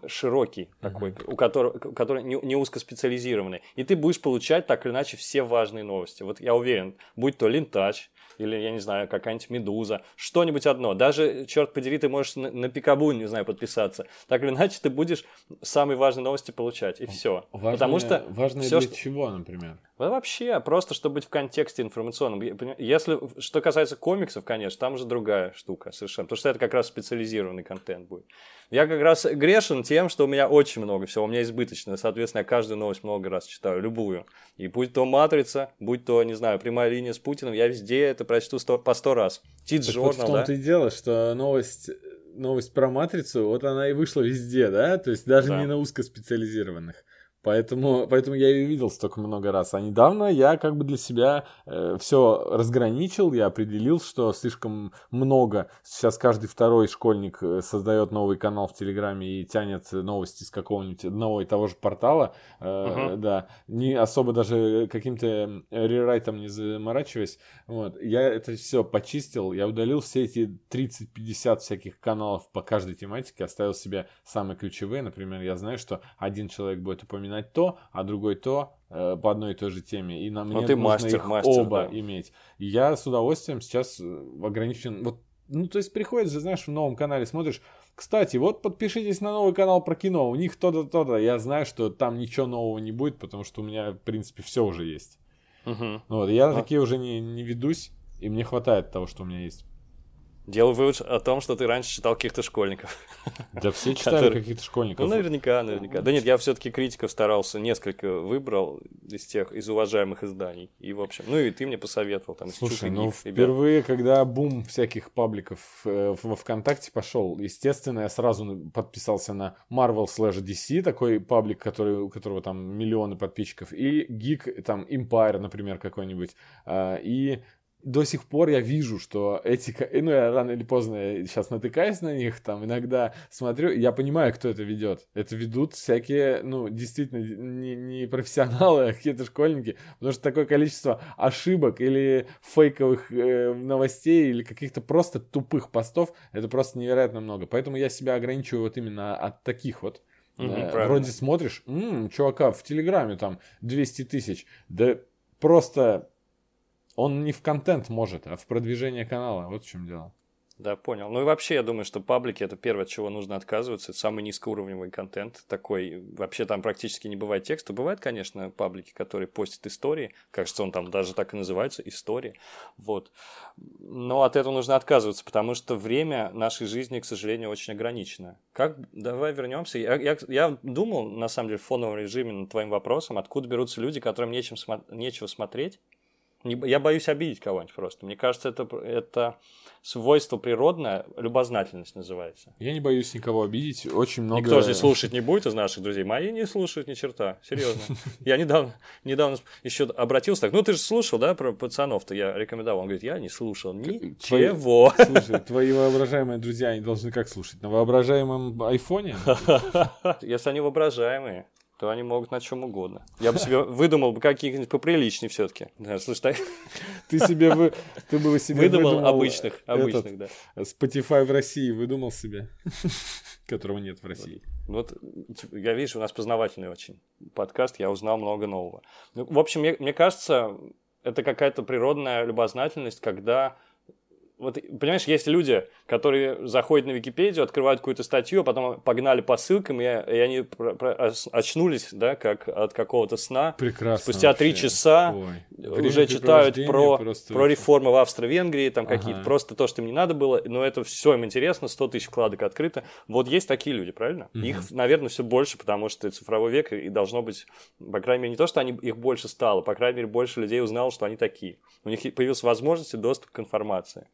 широкий mm-hmm. такой, у которого, который не, не узкоспециализированный. И ты будешь получать так или иначе все важные новости. Вот я уверен, будь то Лентач, или, я не знаю, какая-нибудь Медуза, что-нибудь одно. Даже, черт подери, ты можешь на, на Пикабу, не знаю, подписаться. Так или иначе, ты будешь самые важные новости получать, и все. Важные, Потому что... Важные все, для что... чего, например? Вообще, просто чтобы быть в контексте информационном. Если, что касается комиксов, конечно, там уже другая штука совершенно. Потому что это как раз специализированный контент будет. Я как раз грешен тем, что у меня очень много всего, у меня избыточно. Соответственно, я каждую новость много раз читаю, любую. И будь то «Матрица», будь то, не знаю, «Прямая линия с Путиным», я везде это прочту сто, по сто раз. Тит Журнал, вот в том-то да? и дело, что новость новость про матрицу, вот она и вышла везде, да, то есть даже да. не на узкоспециализированных. Поэтому, поэтому я ее видел столько много раз. А недавно я как бы для себя э, все разграничил, я определил, что слишком много. Сейчас каждый второй школьник э, создает новый канал в Телеграме и тянет новости с какого-нибудь одного и того же портала. Э, uh-huh. Да, не особо даже каким-то рерайтом не заморачиваясь. Вот. Я это все почистил, я удалил все эти 30-50 всяких каналов по каждой тематике, оставил себе самые ключевые. Например, я знаю, что один человек будет упоминать упоминать то, а другой то э, по одной и той же теме. И нам мне ты нужно мастер, их мастер, оба да. иметь. И я с удовольствием сейчас э, ограничен. Вот, ну, то есть приходишь же, знаешь, в новом канале смотришь. Кстати, вот подпишитесь на новый канал про кино. У них то-то, то-то. Я знаю, что там ничего нового не будет, потому что у меня, в принципе, все уже есть. Угу. Вот, я а. такие уже не, не ведусь, и мне хватает того, что у меня есть. Делаю вывод о том, что ты раньше читал каких-то школьников. Да все читали которые... каких-то школьников. Ну, наверняка, наверняка. Да нет, я все-таки критиков старался, несколько выбрал из тех, из уважаемых изданий. И, в общем, ну и ты мне посоветовал там. Слушай, ну впервые, когда бум всяких пабликов э, во ВКонтакте пошел, естественно, я сразу подписался на Marvel slash DC, такой паблик, который, у которого там миллионы подписчиков, и Geek, там Empire, например, какой-нибудь. А, и до сих пор я вижу, что эти, ну я рано или поздно сейчас натыкаюсь на них, там иногда смотрю, я понимаю, кто это ведет. Это ведут всякие, ну, действительно, не, не профессионалы, <laughs> а какие-то школьники, потому что такое количество ошибок или фейковых э, новостей или каких-то просто тупых постов, это просто невероятно много. Поэтому я себя ограничиваю вот именно от таких вот. Угу, э, вроде смотришь, м-м, чувака в Телеграме там 200 тысяч, да просто он не в контент может, а в продвижение канала. Вот в чем дело. Да, понял. Ну и вообще, я думаю, что паблики это первое, от чего нужно отказываться. Это самый низкоуровневый контент такой. Вообще там практически не бывает текста. Бывают, конечно, паблики, которые постят истории. Кажется, он там даже так и называется, истории. Вот. Но от этого нужно отказываться, потому что время нашей жизни, к сожалению, очень ограничено. Как? Давай вернемся. Я, я, я думал, на самом деле, в фоновом режиме над твоим вопросом, откуда берутся люди, которым нечем, нечего смотреть я боюсь обидеть кого-нибудь просто. Мне кажется, это, это свойство природное, любознательность называется. Я не боюсь никого обидеть. Очень много... Никто же слушать не будет из наших друзей. Мои не слушают ни черта. Серьезно. <laughs> Я недавно, недавно еще обратился так. Ну, ты же слушал, да, про пацанов-то я рекомендовал. Он говорит, я не слушал ничего. <laughs> <laughs> Слушай, твои воображаемые друзья, они должны как слушать? На воображаемом айфоне? Если они воображаемые то они могут на чем угодно. Я бы себе выдумал бы каких-нибудь поприличнее все-таки. Да, слушай, так... Ты себе вы, ты бы себе выдумал, выдумал обычных, обычных, этот, да. Spotify в России выдумал себе, <laughs> которого нет в России. Вот, вот я вижу, у нас познавательный очень подкаст, я узнал много нового. Ну, в общем, мне, мне кажется, это какая-то природная любознательность, когда вот, понимаешь, есть люди, которые заходят на Википедию, открывают какую-то статью, а потом погнали по ссылкам, и, и они про, про, очнулись, да, как от какого-то сна. Прекрасно. Спустя три часа Ой. уже читают про, про реформы в Австро-Венгрии, там ага. какие-то, просто то, что им не надо было, но это все им интересно, 100 тысяч вкладок открыто. Вот есть такие люди, правильно? Угу. Их, наверное, все больше, потому что цифровой век, и должно быть, по крайней мере, не то, что они, их больше стало, по крайней мере, больше людей узнало, что они такие. У них появилась возможность и доступ к информации.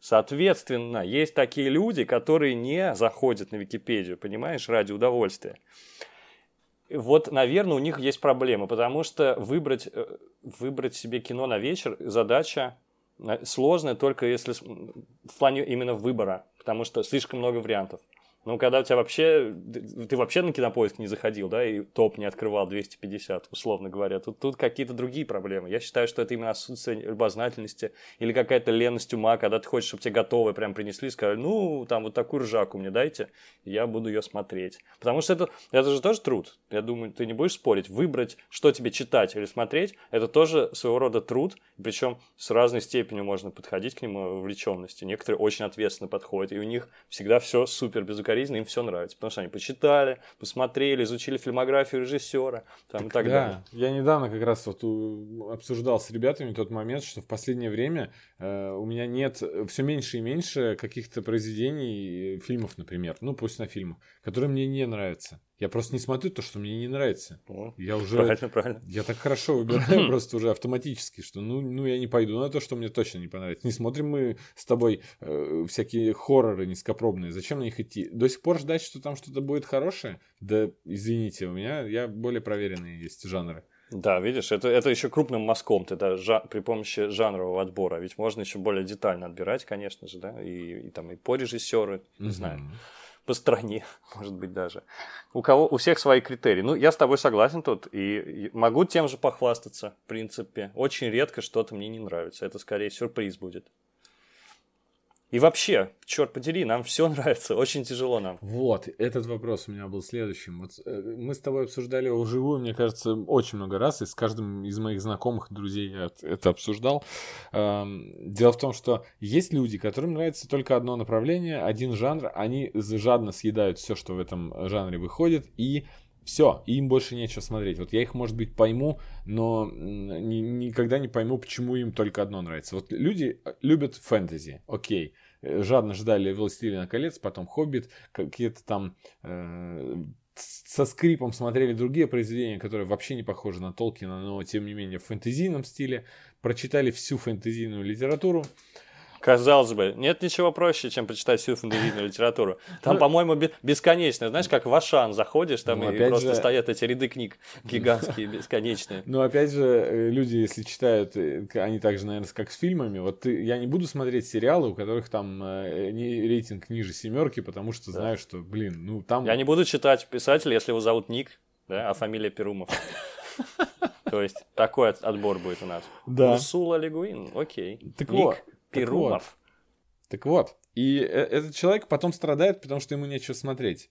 Соответственно, есть такие люди, которые не заходят на Википедию, понимаешь, ради удовольствия. Вот, наверное, у них есть проблемы, потому что выбрать, э, выбрать себе кино на вечер задача э, сложная только если в плане именно выбора, потому что слишком много вариантов. Ну, когда у тебя вообще... Ты вообще на кинопоиск не заходил, да, и топ не открывал 250, условно говоря. Тут, тут какие-то другие проблемы. Я считаю, что это именно отсутствие любознательности или какая-то ленность ума, когда ты хочешь, чтобы тебе готовые прям принесли, сказали, ну, там вот такую ржаку мне дайте, я буду ее смотреть. Потому что это, это же тоже труд. Я думаю, ты не будешь спорить. Выбрать, что тебе читать или смотреть, это тоже своего рода труд, причем с разной степенью можно подходить к нему вовлеченности. Некоторые очень ответственно подходят, и у них всегда все супер безукоризненно укоризненно, им все нравится, потому что они почитали, посмотрели, изучили фильмографию режиссера там, так, и так да. далее. Я недавно как раз вот обсуждал с ребятами тот момент, что в последнее время э, у меня нет все меньше и меньше каких-то произведений, э, фильмов, например, ну пусть на фильмах, которые мне не нравятся. Я просто не смотрю то, что мне не нравится. О, я уже... Правильно, правильно. Я так хорошо выбираю <clears throat> просто уже автоматически, что ну, ну я не пойду на то, что мне точно не понравится. Не смотрим мы с тобой э, всякие хорроры низкопробные. Зачем на них идти? До сих пор ждать, что там что-то будет хорошее? Да извините, у меня я более проверенные есть жанры. Да, видишь, это, это еще крупным мазком, ты да, жа, при помощи жанрового отбора. Ведь можно еще более детально отбирать, конечно же, да, и, и там и по режиссеру, не mm-hmm. знаю по стране, <laughs> может быть, даже. У кого, у всех свои критерии. Ну, я с тобой согласен тут, и могу тем же похвастаться, в принципе. Очень редко что-то мне не нравится. Это скорее сюрприз будет. И вообще, черт подери, нам все нравится, очень тяжело нам. Вот, этот вопрос у меня был следующим. Вот, э, мы с тобой обсуждали его вживую, мне кажется, очень много раз, и с каждым из моих знакомых, друзей я это обсуждал. Дело в том, что есть люди, которым нравится только одно направление, один жанр, они жадно съедают все, что в этом жанре выходит, и Все, им больше нечего смотреть. Вот я их, может быть, пойму, но ни, никогда не пойму, почему им только одно нравится. Вот люди э, любят фэнтези, окей. Э, жадно ждали «Властелина колец», потом «Хоббит», какие-то там э, со скрипом смотрели другие произведения, которые вообще не похожи на Толкина, но тем не менее в фэнтезийном стиле, прочитали всю фэнтезийную литературу, Казалось бы, нет ничего проще, чем прочитать всю фэнтезийную литературу. Там, ну, по-моему, бесконечно. Знаешь, как в Ашан заходишь, там ну, и просто же... стоят эти ряды книг гигантские, <laughs> бесконечные. Ну, опять же, э, люди, если читают, э, они так же, наверное, как с фильмами. Вот ты, я не буду смотреть сериалы, у которых там э, рейтинг ниже семерки, потому что да. знаю, что, блин, ну там... Я не буду читать писателя, если его зовут Ник, да, а фамилия Перумов. <laughs> То есть такой отбор будет у нас. Да. Сула Легуин, окей. Так Ник. вот. Перумов. Так вот. Так вот. И э, этот человек потом страдает, потому что ему нечего смотреть.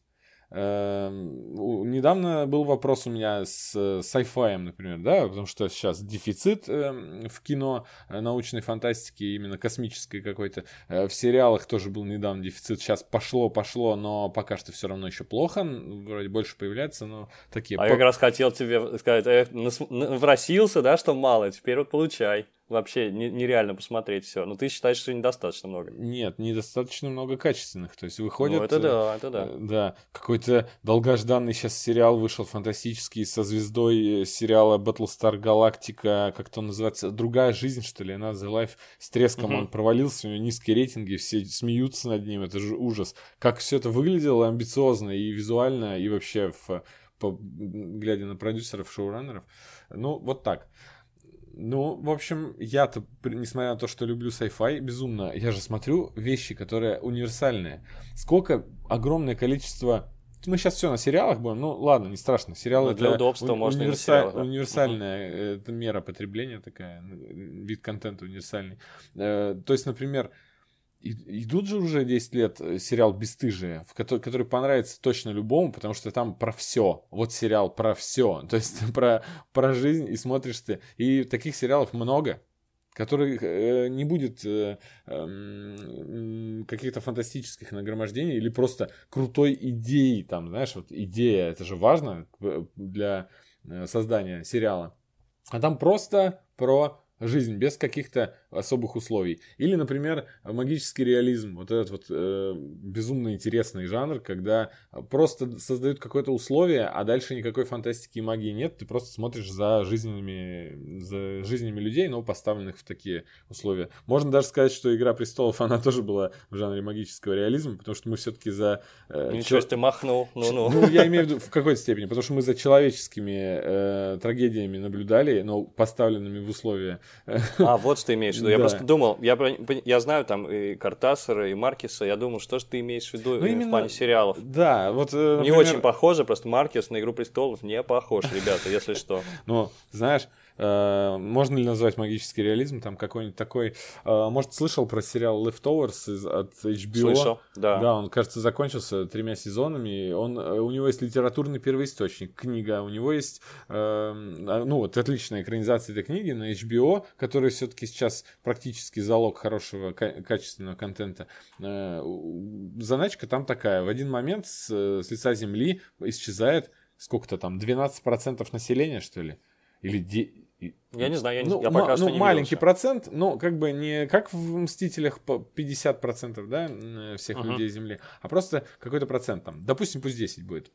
Эм, недавно был вопрос у меня с sci-fi, например, да, потому что сейчас дефицит эм, в кино э, научной фантастики, именно космической какой-то. Э, в сериалах тоже был недавно дефицит. Сейчас пошло, пошло, но пока что все равно еще плохо. Вроде больше появляется, но такие... А я как раз хотел тебе сказать, э, врасился, да, что мало, теперь вот получай вообще нереально посмотреть все. Но ты считаешь, что недостаточно много? Нет, недостаточно много качественных. То есть выходят... Ну, это да, это да. Э, да, какой-то долгожданный сейчас сериал вышел фантастический со звездой э, сериала Battlestar Galactica, как то называется, «Другая жизнь», что ли, она The Life. С треском угу. он провалился, у него низкие рейтинги, все смеются над ним, это же ужас. Как все это выглядело амбициозно и визуально, и вообще, в, по, глядя на продюсеров, шоураннеров. Ну, вот так. Ну, в общем, я-то, несмотря на то, что люблю sci-fi безумно, я же смотрю вещи, которые универсальные. Сколько огромное количество мы сейчас все на сериалах будем, ну ладно, не страшно. Сериалы ну, для удобства уни- можно универса- сериалы, да. универсальная угу. это мера потребления такая, вид контента универсальный. Э, то есть, например, идут же уже 10 лет э, сериал «Бестыжие», в который, который понравится точно любому, потому что там про все. Вот сериал про все. <laughs> То есть <laughs> про, про жизнь и смотришь ты. И таких сериалов много, которых э, не будет э, э, каких-то фантастических нагромождений или просто крутой идеи. Там, знаешь, вот идея, это же важно э, для э, создания сериала. А там просто про жизнь без каких-то особых условий. Или, например, магический реализм, вот этот вот э, безумно интересный жанр, когда просто создают какое-то условие, а дальше никакой фантастики и магии нет, ты просто смотришь за жизнями, за жизнями людей, но поставленных в такие условия. Можно даже сказать, что «Игра престолов», она тоже была в жанре магического реализма, потому что мы все-таки за... Э, Ничего себе, махнул, ну-ну. Ну, я имею в виду в какой-то степени, потому что мы за человеческими э, трагедиями наблюдали, но поставленными в условия а, вот что ты имеешь в виду. Я просто думал, я, я знаю там и Картасера, и Маркиса, я думал, что же ты имеешь в виду ну, именно... в плане сериалов. Да, вот... Например... Не очень похоже, просто Маркис на «Игру престолов» не похож, ребята, если что. <laughs> Ну, знаешь, Э, можно ли назвать магический реализм? Там какой-нибудь такой... Э, может, слышал про сериал Leftovers из, от HBO? Слышал, да. Да, он, кажется, закончился тремя сезонами. Он, э, у него есть литературный первоисточник, книга. У него есть, ну, вот отличная экранизация этой книги на HBO, которая все-таки сейчас практически залог хорошего, качественного контента. Заначка там такая. В один момент с, с лица земли исчезает сколько-то там, 12% населения, что ли? Или я не знаю, я, не, ну, я пока м- что ну, не маленький видел процент, но как бы не как в «Мстителях» по 50% да, всех uh-huh. людей Земли, а просто какой-то процент там. Допустим, пусть 10 будет.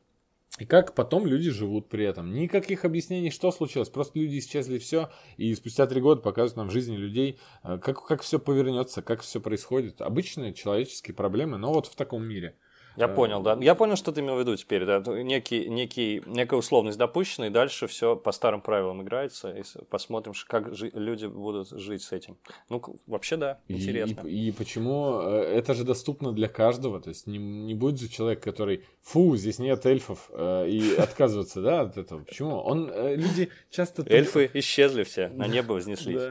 И как потом люди живут при этом. Никаких объяснений, что случилось. Просто люди исчезли, все. И спустя три года показывают нам в жизни людей, э, как, как все повернется, как все происходит. Обычные человеческие проблемы, но вот в таком мире. Я понял, да. Я понял, что ты имел в виду теперь. Да. Некий, некий, некая условность допущена, и дальше все по старым правилам играется. И посмотрим, как жи- люди будут жить с этим. Ну, вообще, да, интересно. И, и, и почему э, это же доступно для каждого? То есть не, не будет же человек, который, фу, здесь нет эльфов, э, и <laughs> отказываться, да, от этого. Почему? Он, э, люди часто... Эльфы исчезли все, на небо вознеслись.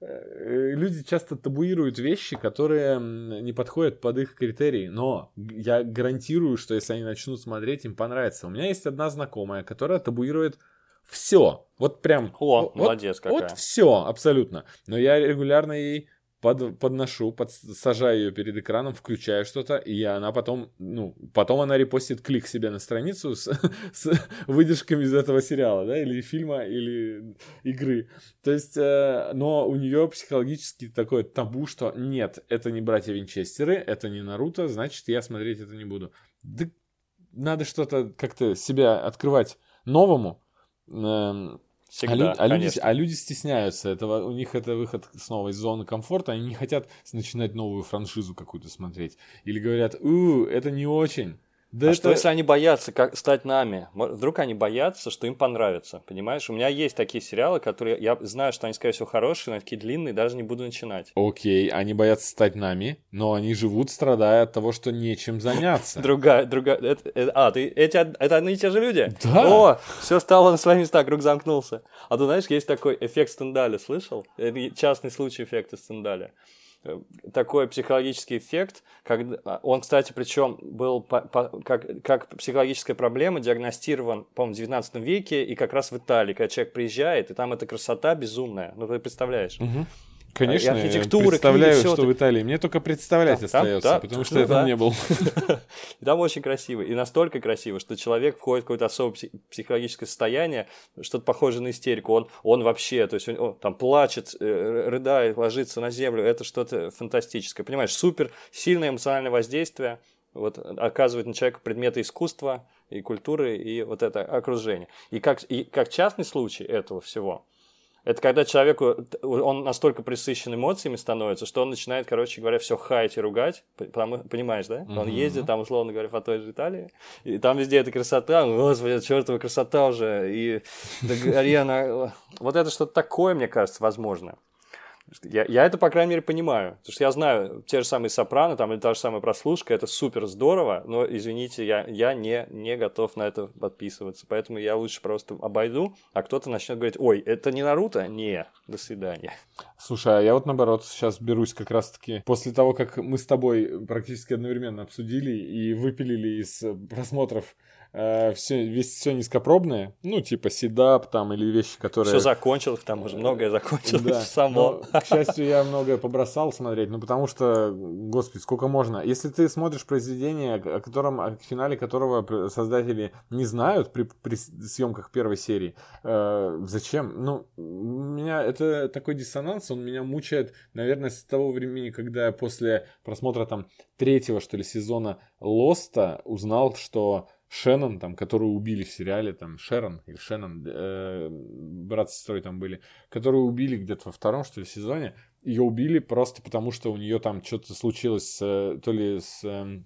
Люди часто табуируют вещи, которые не подходят под их критерии, но я гарантирую, что если они начнут смотреть, им понравится. У меня есть одна знакомая, которая табуирует все. Вот прям. О, вот, молодец какая. Вот все, абсолютно. Но я регулярно ей под, подношу, подсажаю ее перед экраном, включаю что-то, и она потом, ну, потом она репостит клик себе на страницу с, <laughs> с выдержками из этого сериала, да, или фильма, или игры. То есть, э, но у нее психологически такое табу, что нет, это не братья Винчестеры, это не Наруто, значит, я смотреть это не буду. Да надо что-то как-то себя открывать новому. Эм, Всегда, а, люди, а, люди, а люди стесняются этого, у них это выход снова из зоны комфорта, они не хотят начинать новую франшизу какую-то смотреть. Или говорят, у, это не очень. Да а это... что, если они боятся как стать нами? Вдруг они боятся, что им понравится, понимаешь? У меня есть такие сериалы, которые я знаю, что они, скорее всего, хорошие, но такие длинные, даже не буду начинать. Окей, они боятся стать нами, но они живут, страдая от того, что нечем заняться. <laughs> Другая, другая... а, ты, эти, это одни и те же люди? Да. О, все стало на свои места, круг замкнулся. А ты знаешь, есть такой эффект Стендаля, слышал? Это частный случай эффекта Стендаля. Э, такой психологический эффект, когда он, кстати, причем был по, по, как, как психологическая проблема диагностирован, по-моему, в 19 веке и как раз в Италии, когда человек приезжает, и там эта красота безумная, ну ты представляешь. Угу. Конечно, я представляю, книги, что в Италии. Мне только представлять там, остается, там, да, потому что ну, я там да. не был. <laughs> Там очень красиво. И настолько красиво, что человек входит в какое-то особое психологическое состояние, что-то похожее на истерику. Он, он вообще, то есть он, он там плачет, э, рыдает, ложится на землю. Это что-то фантастическое. Понимаешь, супер сильное эмоциональное воздействие вот, оказывает на человека предметы искусства и культуры, и вот это окружение. И как, и как частный случай этого всего – это когда человеку, он настолько присыщен эмоциями становится, что он начинает, короче говоря, все хаять и ругать. Потому, понимаешь, да? Он uh-huh. ездит там, условно говоря, по той же Италии, и там везде эта красота, господи, чертова красота уже, и арена. Вот это что-то такое, мне кажется, возможно. Я, я это, по крайней мере, понимаю. Потому что я знаю, те же самые сопрано, там, или та же самая прослушка, это супер здорово, но, извините, я, я не, не готов на это подписываться. Поэтому я лучше просто обойду, а кто-то начнет говорить, ой, это не Наруто? Не, до свидания. Слушай, а я вот, наоборот, сейчас берусь как раз-таки после того, как мы с тобой практически одновременно обсудили и выпилили из просмотров э, все, весь, все низкопробное, ну, типа седап там или вещи, которые... Все закончилось, там уже многое закончилось да, само. Но, к счастью, я многое побросал смотреть, ну, потому что, господи, сколько можно. Если ты смотришь произведение, о котором, о финале которого создатели не знают при, при съемках первой серии, э, зачем? Ну, меня это такой диссонанс, он меня мучает, наверное, с того времени, когда я после просмотра там третьего, что ли, сезона Лоста узнал, что Шеннон, там, которую убили в сериале, там, Шерон или Шеннон, э, брат с сестрой там были, которую убили где-то во втором, что ли, сезоне. Ее убили просто потому, что у нее там что-то случилось с, то ли с э,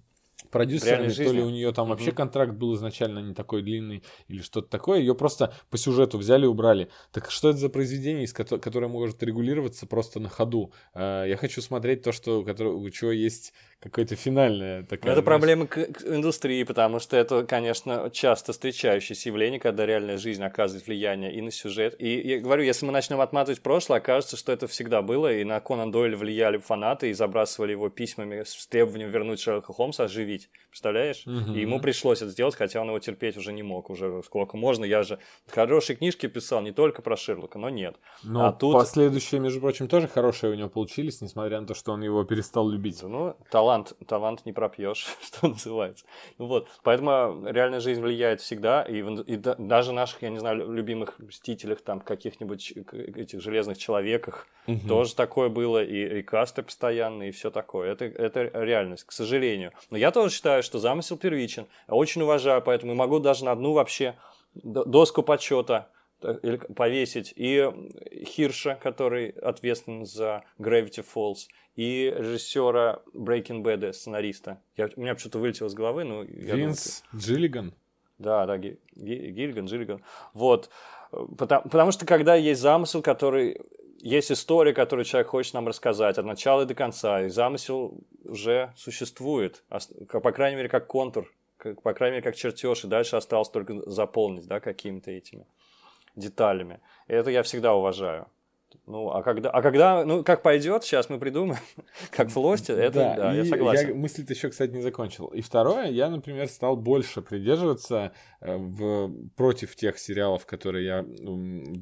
продюсерами, то ли у нее там угу. вообще контракт был изначально не такой длинный или что-то такое. Ее просто по сюжету взяли и убрали. Так что это за произведение, которое может регулироваться просто на ходу? Э, я хочу смотреть то, что, у чего есть какое-то финальное такая. Это проблема к, к индустрии, потому что это, конечно, часто встречающееся явление, когда реальная жизнь оказывает влияние и на сюжет. И я говорю, если мы начнем отматывать прошлое, окажется, что это всегда было, и на Конан Дойля влияли фанаты и забрасывали его письмами с требованием вернуть Шерлока Холмса, оживить. Представляешь? Угу. И ему пришлось это сделать, хотя он его терпеть уже не мог. Уже сколько можно. Я же хорошие книжки писал не только про Шерлока, но нет. Но а тут... последующие, между прочим, тоже хорошие у него получились, несмотря на то, что он его перестал любить. Ну, талант талант, талант не пропьешь, <laughs> что называется. Ну вот, поэтому реальная жизнь влияет всегда, и, и да, даже наших, я не знаю, любимых мстителях, там, каких-нибудь этих железных человеках, угу. тоже такое было, и рекасты постоянные, и все такое. Это, это реальность, к сожалению. Но я тоже считаю, что замысел первичен. Очень уважаю, поэтому могу даже на одну вообще доску почета или повесить и Хирша, который ответственен за Gravity Falls, и режиссера Breaking Bad, сценариста. Я, у меня почему-то вылетело из головы, но... Винс думаю, Джиллиган. Да, да, Гиллиган, Джиллиган. Вот. Потому, потому что когда есть замысел, который... Есть история, которую человек хочет нам рассказать от начала и до конца, и замысел уже существует, по крайней мере, как контур, как, по крайней мере, как чертеж, и дальше осталось только заполнить, да, какими-то этими деталями. И это я всегда уважаю. Ну, а когда, а когда, ну, как пойдет, сейчас мы придумаем, <laughs> как в Лосте, это, да, да я согласен. Я мысль еще, кстати, не закончил. И второе, я, например, стал больше придерживаться э, в, против тех сериалов, которые я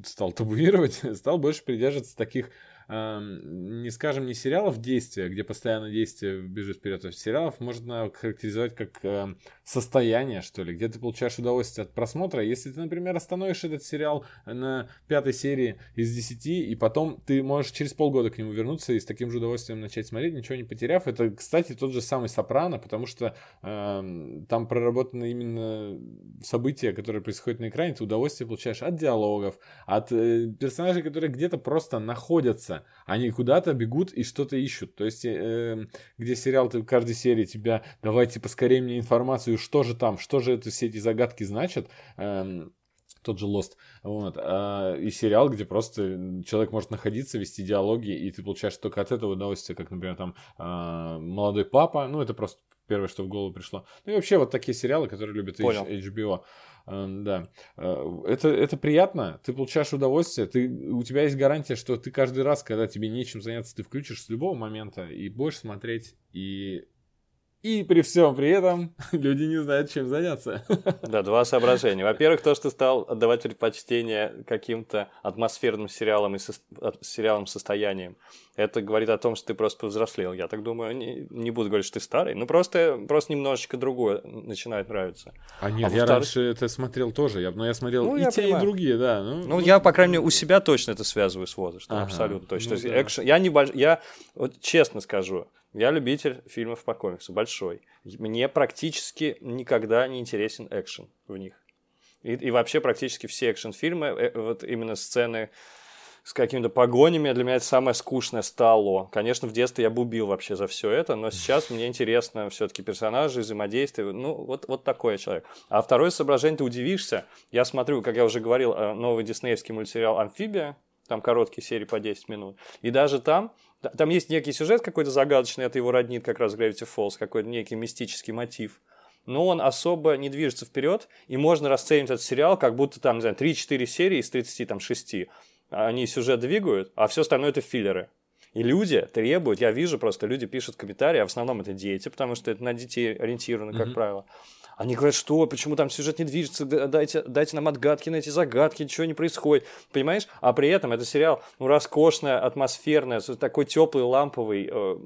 стал табуировать, <laughs> стал больше придерживаться таких э, не скажем, не сериалов действия, где постоянно действие бежит вперед, а сериалов можно характеризовать как э, состояние, что ли, где ты получаешь удовольствие от просмотра. Если ты, например, остановишь этот сериал на пятой серии из десяти, и потом ты можешь через полгода к нему вернуться и с таким же удовольствием начать смотреть, ничего не потеряв. Это, кстати, тот же самый Сопрано, потому что э, там проработаны именно события, которые происходят на экране, ты удовольствие получаешь от диалогов, от э, персонажей, которые где-то просто находятся, они куда-то бегут и что-то ищут. То есть, э, где сериал, ты в каждой серии тебя, давайте поскорее мне информацию, что же там, что же это, все эти загадки значат. Э, тот же Lost, вот, а, и сериал, где просто человек может находиться, вести диалоги, и ты получаешь только от этого удовольствие, как, например, там, а, «Молодой папа», ну, это просто первое, что в голову пришло. Ну, и вообще вот такие сериалы, которые любят Понял. HBO. А, да, а, это, это приятно, ты получаешь удовольствие, ты, у тебя есть гарантия, что ты каждый раз, когда тебе нечем заняться, ты включишь с любого момента и будешь смотреть, и и при всем при этом люди не знают, чем заняться. <laughs> Да, два соображения. Во-первых, то, что стал отдавать предпочтение каким-то атмосферным сериалам и со... сериалам состоянием. Это говорит о том, что ты просто повзрослел. Я так думаю, не, не буду говорить, что ты старый, но просто, просто немножечко другое начинает нравиться. А нет, а я раньше это смотрел тоже, я, но я смотрел ну, и я те, понимаю. и другие, да. Ну, ну, ну, я, по крайней мере, у себя точно это связываю с возрастом, ага, абсолютно точно. Ну, То есть, да. экшен, я не больш... я вот честно скажу, я любитель фильмов по комиксу, большой. Мне практически никогда не интересен экшен в них. И, и вообще практически все экшен-фильмы, э, вот именно сцены с какими-то погонями, для меня это самое скучное стало. Конечно, в детстве я бубил вообще за все это, но сейчас мне интересно все-таки персонажи, взаимодействие. Ну, вот, вот такой я человек. А второе соображение, ты удивишься. Я смотрю, как я уже говорил, э, новый диснеевский мультсериал «Амфибия», там короткие серии по 10 минут. И даже там там есть некий сюжет какой-то загадочный, это его роднит как раз Gravity Falls, какой-то некий мистический мотив. Но он особо не движется вперед, и можно расценить этот сериал, как будто там, не знаю, 3-4 серии из 30, там, 6. Они сюжет двигают, а все остальное это филлеры. И люди требуют, я вижу просто, люди пишут комментарии, а в основном это дети, потому что это на детей ориентировано, как mm-hmm. правило. Они говорят, что, почему там сюжет не движется, дайте, дайте нам отгадки на эти загадки, ничего не происходит, понимаешь? А при этом это сериал, ну, роскошная, атмосферная, такой теплый, ламповый, э,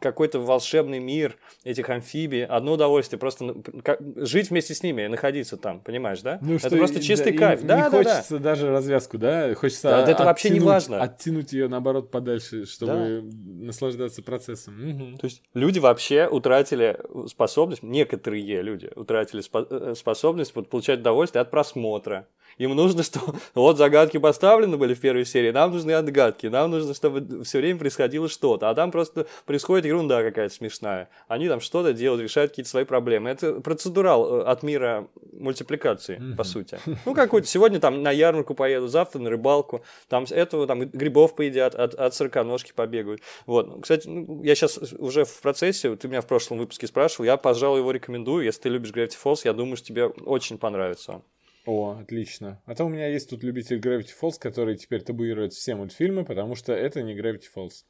какой-то волшебный мир этих амфибий, одно удовольствие, просто ну, как, жить вместе с ними, находиться там, понимаешь, да? Ну, это просто чистый да, кайф, да, не да, хочется да. даже развязку, да, хочется да, это вообще не важно. оттянуть ее, наоборот, подальше, чтобы да. наслаждаться процессом. Угу. То есть люди вообще утратили способность, некоторые люди утратили э, способность вот, получать удовольствие от просмотра. Им нужно, <laughs> что вот загадки поставлены были в первой серии, нам нужны отгадки, нам нужно, чтобы все время происходило что-то. А там просто происходит ерунда какая-то смешная. Они там что-то делают, решают какие-то свои проблемы. Это процедурал э, от мира мультипликации, mm-hmm. по сути. Ну, какой-то сегодня там на ярмарку поеду, завтра на рыбалку, там этого там грибов поедят, от, от сороконожки побегают. Вот. Кстати, ну, я сейчас уже в процессе, ты меня в прошлом выпуске спрашивал, я, пожалуй, его рекомендую. Если ты любишь Gravity Falls, я думаю, что тебе очень понравится о, отлично. А то у меня есть тут любитель Gravity Falls, который теперь табуирует все мультфильмы, потому что это не Gravity Falls.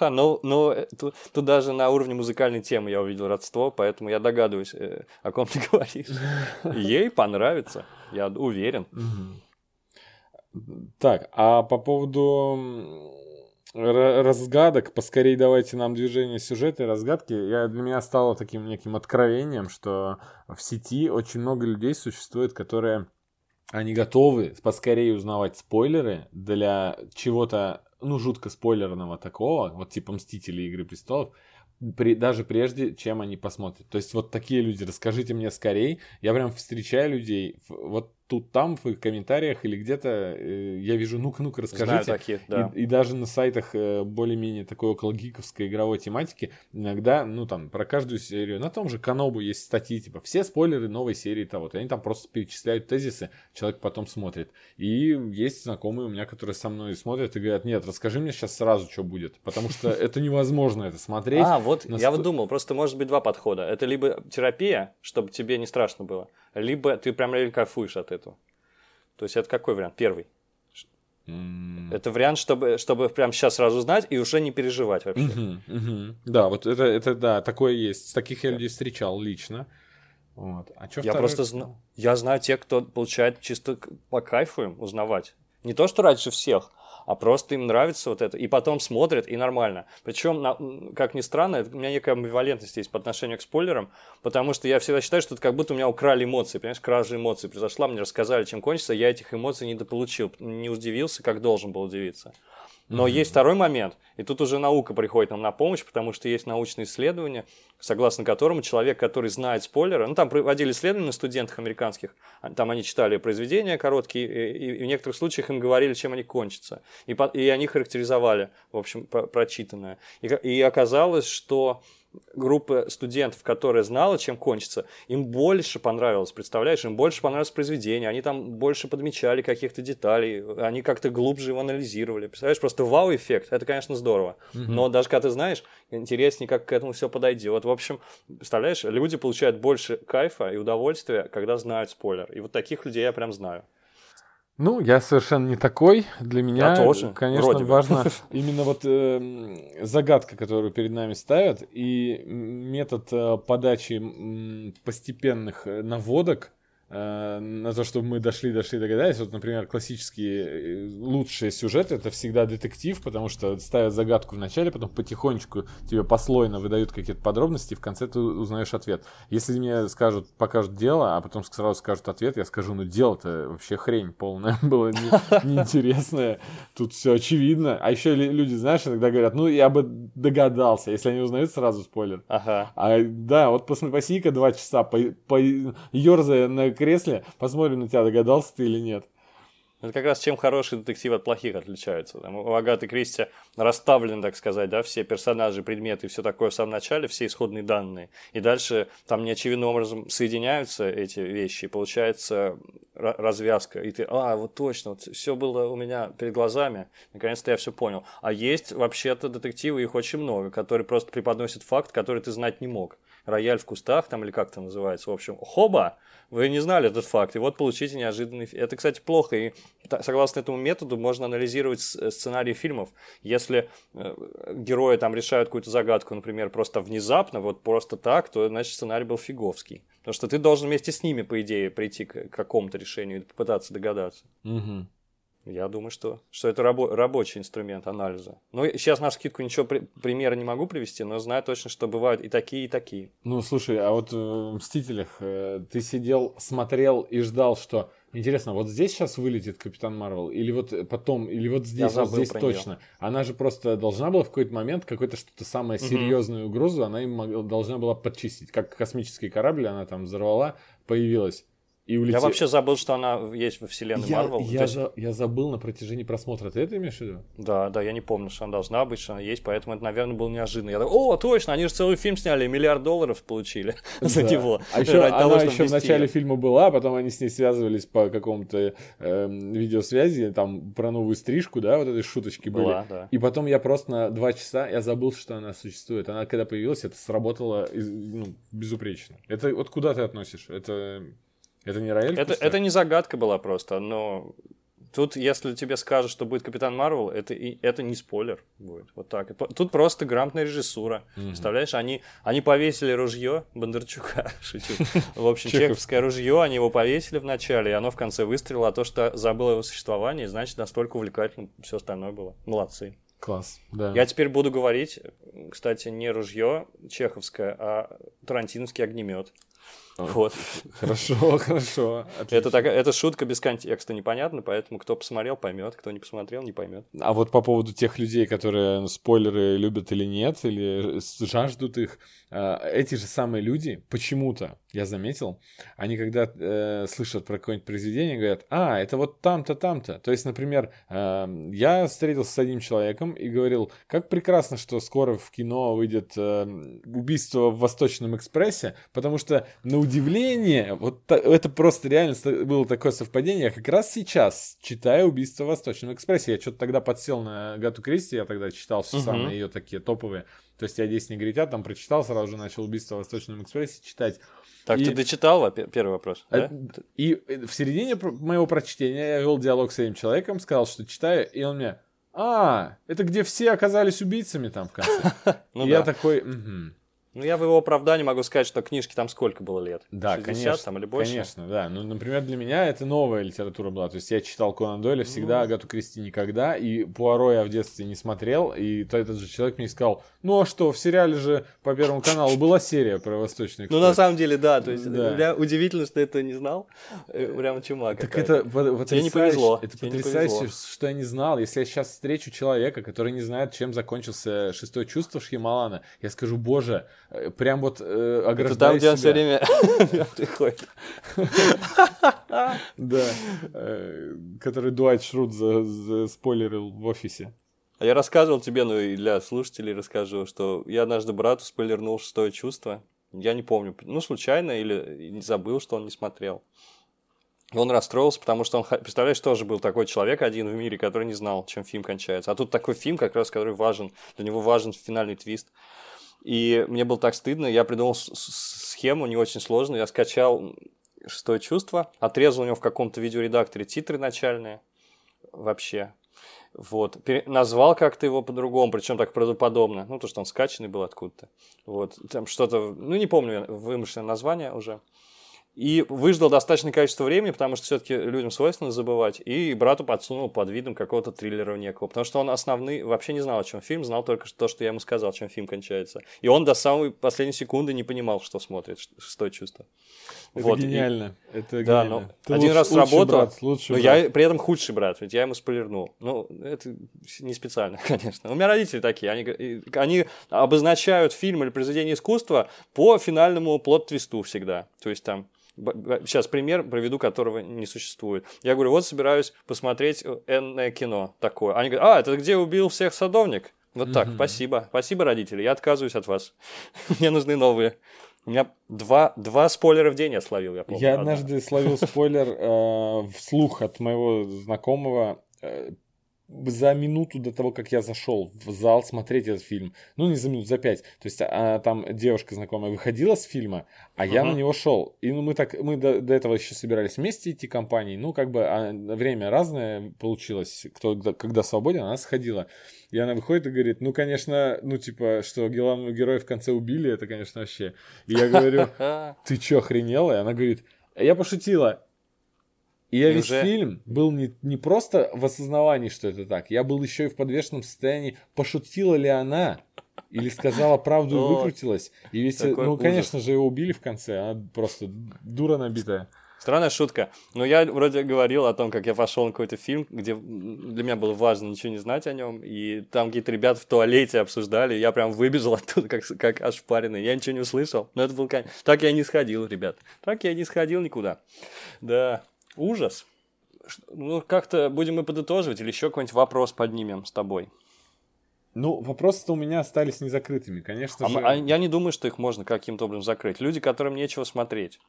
Ну, ну тут, тут даже на уровне музыкальной темы я увидел родство, поэтому я догадываюсь, э, о ком ты <laughs> говоришь. Ей понравится, я уверен. Так, а по поводу разгадок, поскорее давайте нам движение сюжета и разгадки, я, для меня стало таким неким откровением, что в сети очень много людей существует, которые они готовы поскорее узнавать спойлеры для чего-то, ну, жутко спойлерного такого, вот типа Мстители Игры Престолов, при, даже прежде, чем они посмотрят. То есть вот такие люди, расскажите мне скорее. Я прям встречаю людей, вот тут там в комментариях или где-то э, я вижу, ну-ка, ну-ка, расскажите. Знаю таких, да. и, и даже на сайтах э, более-менее такой около гиковской игровой тематики иногда, ну там, про каждую серию, на том же Канобу есть статьи, типа, все спойлеры новой серии того. И они там просто перечисляют тезисы, человек потом смотрит. И есть знакомые у меня, которые со мной смотрят и говорят, нет, расскажи мне сейчас сразу, что будет, потому что <laughs> это невозможно это смотреть. А, вот, я вот думал, просто может быть два подхода. Это либо терапия, чтобы тебе не страшно было, либо ты прям реально кайфуешь от этого. То есть это какой вариант? Первый. Mm. Это вариант, чтобы, чтобы прям сейчас сразу знать и уже не переживать вообще. Uh-huh, uh-huh. Да, вот это, это да, такое есть. Таких я людей встречал лично. Вот. А что я просто знаю. Я знаю тех, кто получает чисто по кайфу им узнавать. Не то, что раньше всех, а просто им нравится вот это, и потом смотрят, и нормально. Причем, как ни странно, у меня некая амбивалентность есть по отношению к спойлерам, потому что я всегда считаю, что это как будто у меня украли эмоции, понимаешь, кража эмоций произошла, мне рассказали, чем кончится, я этих эмоций не дополучил, не удивился, как должен был удивиться. Но mm-hmm. есть второй момент, и тут уже наука приходит нам на помощь, потому что есть научные исследования, согласно которому человек, который знает спойлеры, ну там проводили исследования на студентах американских, а, там они читали произведения короткие, и, и в некоторых случаях им говорили, чем они кончатся, и, и они характеризовали, в общем, прочитанное. И, и оказалось, что группы студентов, которые знала, чем кончится, им больше понравилось, представляешь, им больше понравилось произведение, они там больше подмечали каких-то деталей, они как-то глубже его анализировали. Представляешь, просто вау-эффект, это, конечно, здорово. Mm-hmm. Но даже когда ты знаешь, интереснее, как к этому все подойдет. В общем, представляешь, люди получают больше кайфа и удовольствия, когда знают спойлер. И вот таких людей я прям знаю. Ну, я совершенно не такой. Для меня, я тоже, конечно, вроде важно <laughs> именно вот э, загадка, которую перед нами ставят, и метод э, подачи э, постепенных наводок Э, на то, чтобы мы дошли, дошли, догадались. Вот, например, классические э, лучшие сюжеты это всегда детектив, потому что ставят загадку в начале, потом потихонечку тебе послойно выдают какие-то подробности, и в конце ты узнаешь ответ. Если мне скажут, покажут дело, а потом сразу скажут ответ, я скажу, ну дело-то вообще хрень полная <laughs> было неинтересное, тут все очевидно. А еще люди, знаешь, иногда говорят, ну я бы догадался, если они узнают сразу спойлер. Ага. А да, вот посмотри-ка два часа, по, по, ерзая на кресле, посмотрим на тебя, догадался ты или нет. Это как раз чем хороший детектив от плохих отличаются. Там, у Агаты Кристи расставлены, так сказать, да, все персонажи, предметы и все такое в самом начале, все исходные данные. И дальше там неочевидным образом соединяются эти вещи, и получается развязка. И ты, а, вот точно, вот все было у меня перед глазами, наконец-то я все понял. А есть вообще-то детективы, их очень много, которые просто преподносят факт, который ты знать не мог. Рояль в кустах, там, или как это называется. В общем, хоба, вы не знали этот факт, и вот получите неожиданный... Это, кстати, плохо, и согласно этому методу можно анализировать сценарии фильмов. Если э, герои там решают какую-то загадку, например, просто внезапно, вот просто так, то, значит, сценарий был фиговский. Потому что ты должен вместе с ними, по идее, прийти к какому-то решению и попытаться догадаться. Угу. Я думаю, что, что это рабо- рабочий инструмент анализа. Ну, сейчас на скидку ничего при- примера не могу привести, но знаю точно, что бывают и такие, и такие. Ну, слушай, а вот в «Мстителях» э, ты сидел, смотрел и ждал, что Интересно, вот здесь сейчас вылетит Капитан Марвел, или вот потом, или вот здесь, вот здесь точно. Нее. Она же просто должна была в какой-то момент какой-то что-то самое серьезную угу. угрозу, она им должна была подчистить. Как космический корабль, она там взорвала, появилась и улетел. Я вообще забыл, что она есть во вселенной Марвел. Я, я, за, я забыл на протяжении просмотра. Ты это имеешь в виду? Да, да, я не помню, что она должна быть, что она есть, поэтому это, наверное, было неожиданно. Я такой, о, точно, они же целый фильм сняли, миллиард долларов получили <laughs> да. за него. А еще она того, еще в начале ее. фильма была, а потом они с ней связывались по какому-то э, видеосвязи, там про новую стрижку, да, вот этой шуточки были. Была, да. И потом я просто на два часа, я забыл, что она существует. Она когда появилась, это сработало ну, безупречно. Это вот куда ты относишь? Это это не Раэль? Это, это не загадка была просто, но тут, если тебе скажут, что будет Капитан Марвел, это, это не спойлер будет. Вот так. Тут просто грамотная режиссура. Mm-hmm. Представляешь, они, они повесили ружье Бондарчука, <laughs> шучу. В общем, чеховское ружье, они его повесили в начале, и оно в конце выстрелило, а то, что забыло его существование, значит, настолько увлекательно все остальное было. Молодцы. Класс, да. Я теперь буду говорить, кстати, не ружье чеховское, а тарантиновский огнемет. Вот. <laughs> Хорошо, хорошо. Это, так, это шутка без контекста, непонятно, поэтому кто посмотрел, поймет, кто не посмотрел, не поймет. А вот по поводу тех людей, которые спойлеры любят или нет, или жаждут их, а, эти же самые люди почему-то, я заметил, они когда э, слышат про какое-нибудь произведение, говорят, а, это вот там-то, там-то. То есть, например, э, я встретился с одним человеком и говорил, как прекрасно, что скоро в кино выйдет э, убийство в Восточном экспрессе, потому что на удивление, вот это просто реально было такое совпадение, я как раз сейчас читаю убийство в Восточном экспрессе. Я что-то тогда подсел на Гату Кристи, я тогда читал все угу. самые ее такие топовые. То есть я 10 негритят там прочитал, сразу же начал убийство в Восточном экспрессе читать. Так, и... ты дочитал первый вопрос? Да? И в середине моего прочтения я вел диалог с этим человеком, сказал, что читаю, и он мне, а, это где все оказались убийцами там в конце. <laughs> Ну, я такой. Ну, я в его оправдании могу сказать, что книжки там сколько было лет? Да, 60 конечно. там или больше? Конечно, да. Ну, например, для меня это новая литература была. То есть я читал Конан Дойля всегда, Ну. Агату Кристи никогда, и Пуаро я в детстве не смотрел, и то этот же человек мне сказал, ну а что, в сериале же по Первому каналу была серия про Восточный Ну, на экспресс». самом деле, да. То есть, Да. удивительно, что это не знал. Э, Прямо чума Так это потрясающе, не повезло, это тебе потрясающе, что я не знал. Если я сейчас встречу человека, который не знает, чем закончился шестое чувство Шьямалана, я скажу, боже, э, прям вот э, Это ограждаю там, где он все себя». время <laughs> приходит. <laughs> Да, э, который Дуайт Шрут за- заспойлерил в офисе. А я рассказывал тебе, ну и для слушателей расскажу, что я однажды брату спойлернул шестое чувство. Я не помню, ну, случайно или не забыл, что он не смотрел. И он расстроился, потому что он, представляешь, тоже был такой человек один в мире, который не знал, чем фильм кончается. А тут такой фильм, как раз, который важен, для него важен финальный твист. И мне было так стыдно, я придумал схему не очень сложную, я скачал шестое чувство, отрезал у него в каком-то видеоредакторе титры начальные, вообще, вот. Пере- назвал как-то его по-другому, причем так правдоподобно. Ну, то, что он скачанный был откуда-то. Вот. Там что-то, ну, не помню вымышленное название уже. И выждал достаточное количество времени, потому что все-таки людям свойственно забывать. И брату подсунул под видом какого-то триллера некого. Потому что он основный вообще не знал, о чем фильм, знал только то, что я ему сказал, чем фильм кончается. И он до самой последней секунды не понимал, что смотрит, ш- шестое чувство. Это Вот, и- гениально. Это да, гениально. ну, Ты один луч- раз лучший сработало, брат, лучший но брат. я при этом худший брат, ведь я ему спойлернул. Ну, это не специально, <laughs> конечно. У меня родители такие, они, и- они обозначают фильм или произведение искусства по финальному плод-твисту всегда. То есть там Сейчас пример приведу, которого не существует. Я говорю, вот собираюсь посмотреть э, энное кино такое. Они говорят, а, это где убил всех садовник? Вот так, спасибо. Спасибо, родители, я отказываюсь от вас. <laughs> Мне нужны новые. У меня два, два спойлера в день я словил, я помню. Я Одна. однажды словил спойлер э, вслух от моего знакомого э, за минуту до того, как я зашел в зал смотреть этот фильм. Ну, не за минут, за пять. То есть а, там девушка знакомая выходила с фильма, а я Мгм. на него шел. И ну, мы так, мы до, до этого еще собирались вместе идти компанией. Ну, как бы а, время разное получилось. Кто когда, когда свободен, она сходила. И она выходит и говорит, ну, конечно, ну, типа, что главного героя в конце убили, это, конечно, вообще. И я говорю, <laughs> ты чё, охренела? И она говорит, я пошутила. И я весь Неужели? фильм был не, не просто в осознавании, что это так, я был еще и в подвешенном состоянии, пошутила ли она, или сказала правду и выкрутилась. И весь, такой ну, ужас. конечно же, его убили в конце, она просто дура набитая. Странная шутка. Но я вроде говорил о том, как я пошел на какой-то фильм, где для меня было важно ничего не знать о нем. И там какие-то ребята в туалете обсуждали. и Я прям выбежал оттуда, как, как ошпаренный. Я ничего не услышал. Но это был Так я не сходил, ребят. Так я не сходил никуда. Да, ужас. Ну, как-то будем мы подытоживать или еще какой-нибудь вопрос поднимем с тобой. Ну, вопросы-то у меня остались незакрытыми, конечно А же. мы- а я не думаю, что их можно каким-то образом закрыть. Люди, которым нечего смотреть.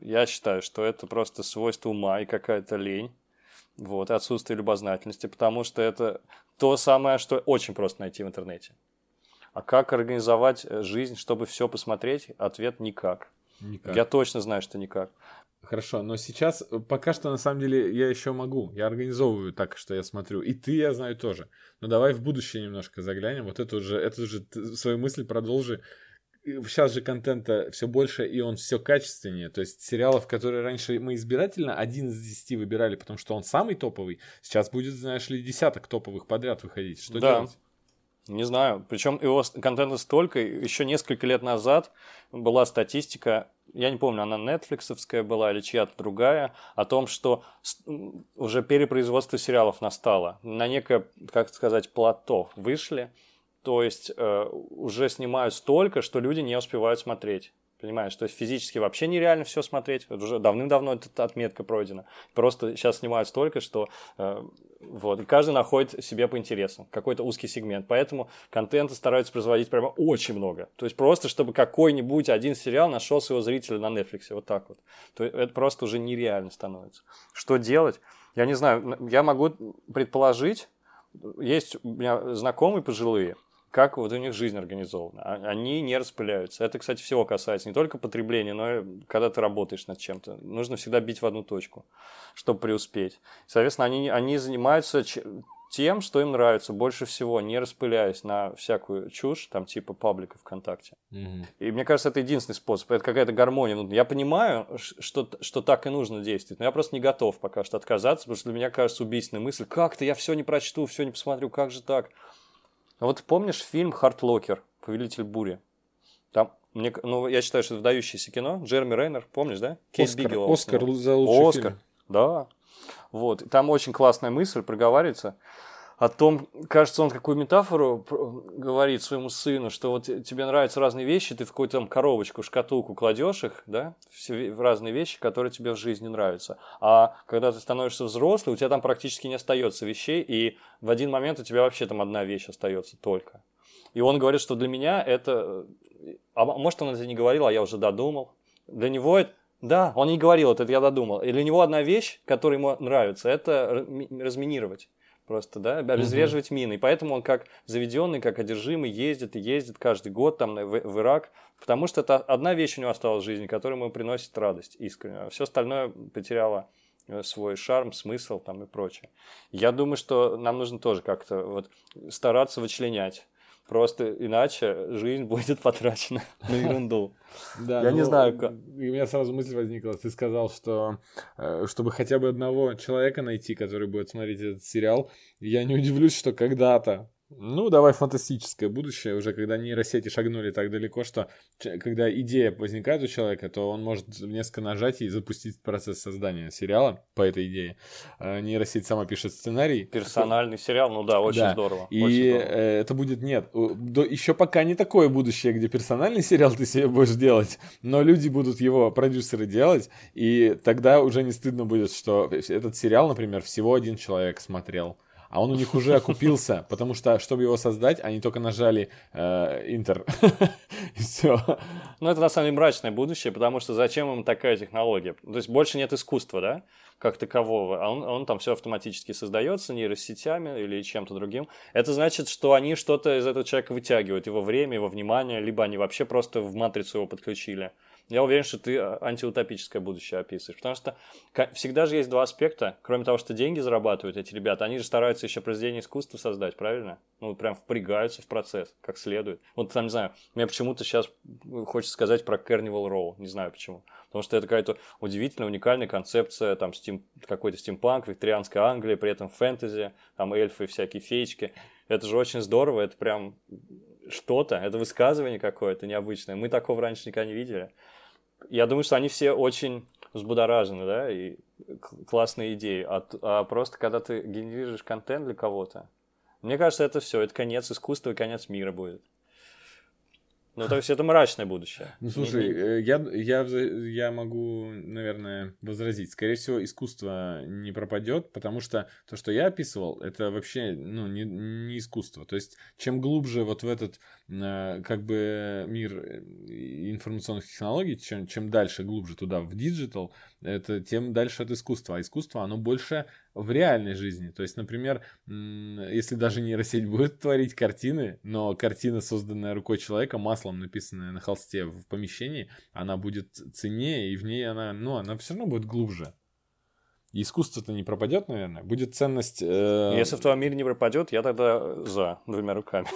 Я считаю, что это просто свойство ума и какая-то лень. Вот, отсутствие любознательности, потому что это то самое, что очень просто найти в интернете. А как организовать э, жизнь, чтобы все посмотреть? Ответ никак. Никак. Я точно знаю, что никак. Хорошо, но сейчас э, пока что на самом деле я еще могу. Я организовываю так, что я смотрю. И ты, я знаю, тоже. Но давай в будущее немножко заглянем. Вот эту же, эту же т- свою мысль продолжи. Сейчас же контента все больше, и он все качественнее. То есть сериалов, которые раньше мы избирательно один из десяти выбирали, потому что он самый топовый, сейчас будет, знаешь ли, десяток топовых подряд выходить. Что Да. делать? Не знаю. Причем его контента столько. Еще несколько лет назад была статистика, я не помню, она нетфликсовская была или чья-то другая, о том, что уже перепроизводство сериалов настало. На некое, как сказать, плато вышли. То есть э, уже снимают столько, что люди не успевают смотреть. Понимаешь, то есть физически вообще нереально все смотреть. Уже давным-давно эта отметка пройдена. Просто сейчас снимают столько, что э, вот, каждый находит себе по интересам какой-то узкий сегмент. Поэтому контента стараются производить прямо очень много. То есть просто, чтобы какой-нибудь один сериал нашел своего зрителя на Netflix. Вот так вот. То есть это просто уже нереально становится. Что делать? Я не знаю. Я могу предположить, есть у меня знакомые пожилые, как вот у них жизнь организована. А- Они не распыляются. Это, кстати, всего касается не только потребления, но и когда ты работаешь над чем-то. Нужно всегда бить в одну точку, чтобы преуспеть. Соответственно, они, они занимаются тем, что им нравится больше всего, не распыляясь на всякую чушь, там типа паблика ВКонтакте. Мгм. И мне кажется, это единственный способ. Это какая-то гармония. Я понимаю, что, что так и нужно действовать, но я просто не готов пока что отказаться, потому что для меня кажется убийственной мысль, как-то я все не прочту, все не посмотрю, как же так? А вот помнишь фильм «Hurt Locker», «Повелитель бури»? Там, мне, ну, я считаю, что это выдающееся кино. Джереми Реннер, помнишь, да? Кейт Оскар, Бигелоу Оскар снял. за лучший Оскар, фильм. да. Вот. И Там очень классная мысль проговаривается о том, кажется, он какую метафору говорит своему сыну, что вот тебе нравятся разные вещи, ты в какую-то там коробочку, шкатулку кладешь их, да, в разные вещи, которые тебе в жизни нравятся. А когда ты становишься взрослый, у тебя там практически не остается вещей, и в один момент у тебя вообще там одна вещь остается только. И он говорит, что для меня это... А может, он это не говорил, а я уже додумал. Для него это... Да, он не говорил это, я додумал. И для него одна вещь, которая ему нравится, это ми- разминировать. Просто, да, обезвреживать мины. И поэтому он как заведенный, как одержимый ездит и ездит каждый год там в, в Ирак. Потому что это одна вещь у него осталась в жизни, которая ему приносит радость искренне. А все остальное потеряло э, свой шарм, смысл там и прочее. Я думаю, что нам нужно тоже как-то вот стараться вычленять. Просто иначе жизнь будет <laughs> потрачена на ерунду. Да, Я не ну, знаю, как. У меня сразу мысль возникла. Ты сказал, что э, чтобы хотя бы одного человека найти, который будет смотреть этот сериал, я не удивлюсь, что когда-то, ну, давай фантастическое будущее, уже когда нейросети шагнули так далеко, что когда идея возникает у человека, то он может несколько нажатий запустить процесс создания сериала по этой идее. Э, Нейросеть сама пишет сценарий. Персональный сериал, ну да, очень Да. здорово. И очень здорово. э, это будет нет. До- еще пока не такое будущее, где персональный сериал ты себе будешь делать, но люди будут его продюсеры делать, и тогда уже не стыдно будет, что этот сериал, например, всего один человек смотрел. А он у них уже окупился, потому что, чтобы его создать, они только нажали э, Интер. <laughs> И все. Ну, это на самом деле мрачное будущее, потому что зачем им такая технология? То есть больше нет искусства, да, как такового, а он, он там все автоматически создается нейросетями или чем-то другим. Это значит, что они что-то из этого человека вытягивают, его время, его внимание, либо они вообще просто в матрицу его подключили. Я уверен, что ты а, антиутопическое будущее описываешь, потому что всегда же есть два аспекта. Кроме того, что деньги зарабатывают эти ребята, они же стараются еще произведение искусства создать, правильно? Ну, прям впрягаются в процесс, как следует. Вот там, не знаю, мне почему-то сейчас хочется сказать про Carnival Row, не знаю почему. Потому что это какая-то удивительная, уникальная концепция, там, стим, какой-то стимпанк, викторианская Англия, при этом фэнтези, там, эльфы, всякие феечки. Это же очень здорово, это прям что-то, это высказывание какое-то необычное. Мы такого раньше никогда не видели. Я думаю, что они все очень взбудоражены, да, и классные идеи. А, а просто когда ты генерируешь контент для кого-то, мне кажется, это все, это конец искусства и конец мира будет. Ну, то есть это мрачное будущее. Ну, слушай, э, я, я, я могу, наверное, возразить. Скорее всего, искусство не пропадет, потому что то, что я описывал, это вообще ну, не, не искусство. То есть, чем глубже вот в этот э, как бы мир э, информационных технологий, чем, чем дальше, глубже туда, в digital, это тем дальше от искусства. А искусство, оно больше в реальной жизни. То есть, например, если даже нейросеть будет творить картины, но картина, созданная рукой человека, маслом написанная на холсте в помещении, она будет ценнее, и в ней она, ну, она все равно будет глубже. Искусство-то не пропадет, наверное. Будет ценность... э, Если в твоем мире не пропадет, я тогда за двумя руками.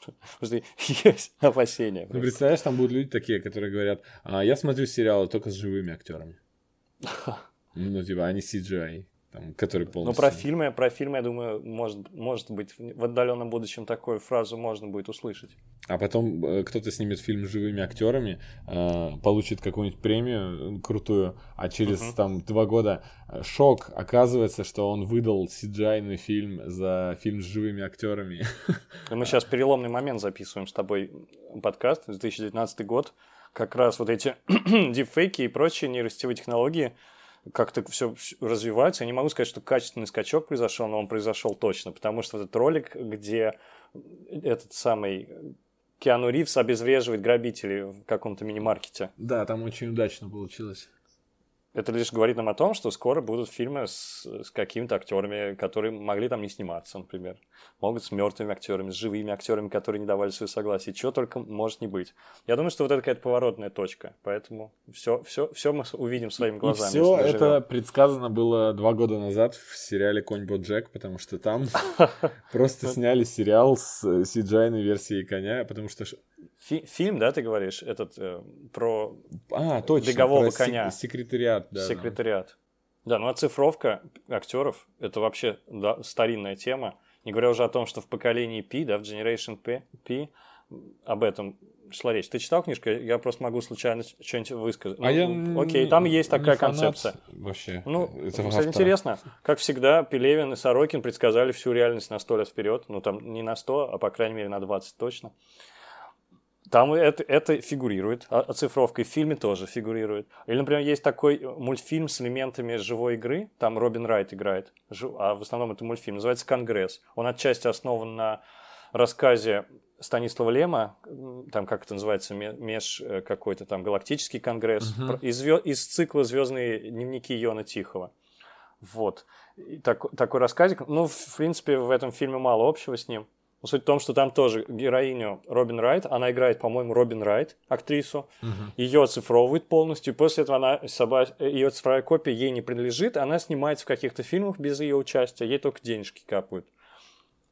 <laughs> Потому что есть опасения. Ну, представляешь, там будут люди такие, которые говорят, а, я смотрю сериалы только с живыми актерами. Ну, типа, они CGI, там, который Ну, полностью... про фильмы, про фильмы, я думаю, может, может быть, в отдаленном будущем такую фразу можно будет услышать. А потом э, кто-то снимет фильм с живыми актерами, э, получит какую-нибудь премию э, крутую, а через Мгм. там два года э, шок, оказывается, что он выдал cgi фильм за фильм с живыми актерами. Мы сейчас переломный момент записываем с тобой подкаст, 2019 год. Как раз вот эти <clears throat> дипфейки и прочие нейросетевые технологии как-то все развиваются. Я не могу сказать, что качественный скачок произошел, но он произошел точно, потому что этот ролик, где этот самый Киану Ривз обезвреживает грабителей в каком-то мини-маркете. Да, там очень удачно получилось. Это лишь говорит нам о том, что скоро будут фильмы с, с какими-то актерами, которые могли там не сниматься, например. Могут с мертвыми актерами, с живыми актерами, которые не давали свое согласие. Чего только может не быть. Я думаю, что вот это какая-то поворотная точка. Поэтому все, все, все мы увидим своими глазами. И все это предсказано было два года назад в сериале Конь Боджек, потому что там <laughs> просто сняли сериал с cgi версией коня, потому что Фи фильм, да, ты говоришь, этот э, про а, точно, бегового про коня. Секретариат, да. Секретариат. Да. ну оцифровка актеров это вообще да, старинная тема. Не говоря уже о том, что в поколении P, да, в Generation P, P об этом шла речь. Ты читал книжку? Я просто могу случайно что-нибудь высказать. А ну, я окей, там есть такая концепция. Вообще. Ну, это кстати, интересно. Как всегда, Пелевин и Сорокин предсказали всю реальность на сто лет вперед. Ну, там не на сто, а по крайней мере на 20 точно. Там это, это фигурирует, а оцифровка и в фильме тоже фигурирует. Или, например, есть такой мультфильм с элементами живой игры, там Робин Райт играет, а в основном это мультфильм, называется «Конгресс». Он отчасти основан на рассказе Станислава Лема, там как это называется, меж э, какой-то там галактический конгресс, uh-huh. из, из цикла «Звездные дневники Йона Тихого». Вот. И так, такой рассказик. Ну, в принципе, в этом фильме мало общего с ним. Но суть в том, что там тоже героиню Робин Райт, она играет, по-моему, Робин Райт, актрису, угу. ее оцифровывают полностью, и после этого она, соба... ее цифровая копия ей не принадлежит, она снимается в каких-то фильмах без ее участия, ей только денежки капают.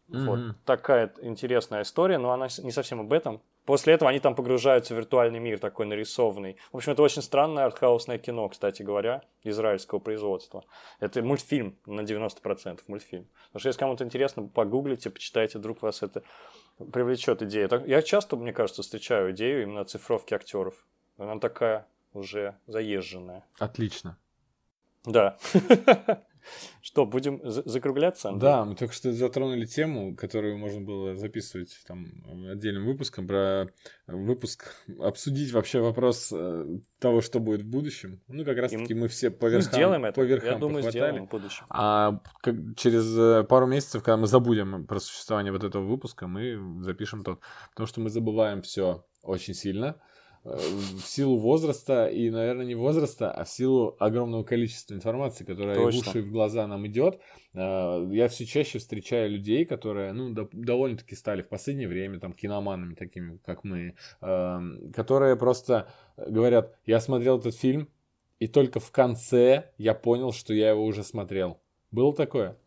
Mm-hmm. Вот такая интересная история, но она не совсем об этом. После этого они там погружаются в виртуальный мир такой нарисованный. В общем, это очень странное артхаусное кино, кстати говоря, израильского производства. Это мультфильм на 90% мультфильм. Потому что если кому-то интересно, погуглите, почитайте, вдруг вас это привлечет идея. Я часто, мне кажется, встречаю идею именно цифровки актеров. Она такая уже заезженная. Отлично. Да. <laughs> Что, будем закругляться? Андрей? Да, мы только что затронули тему, которую можно было записывать там отдельным выпуском, про выпуск, обсудить вообще вопрос э, того, что будет в будущем. Ну, как раз-таки мы все по верхам, сделаем это. По верхам Я думаю, сделаем в будущем. А как, через э, пару месяцев, когда мы забудем про существование вот этого выпуска, мы запишем тот. Потому что мы забываем все очень сильно. В силу возраста, и, наверное, не возраста, а в силу огромного количества информации, которая Точно. в уши и в глаза нам идет. Э, я все чаще встречаю людей, которые, ну, довольно-таки стали в последнее время, там, киноманами такими, как мы, эм, которые просто говорят, я смотрел этот фильм, и только в конце я понял, что я его уже смотрел. Было такое?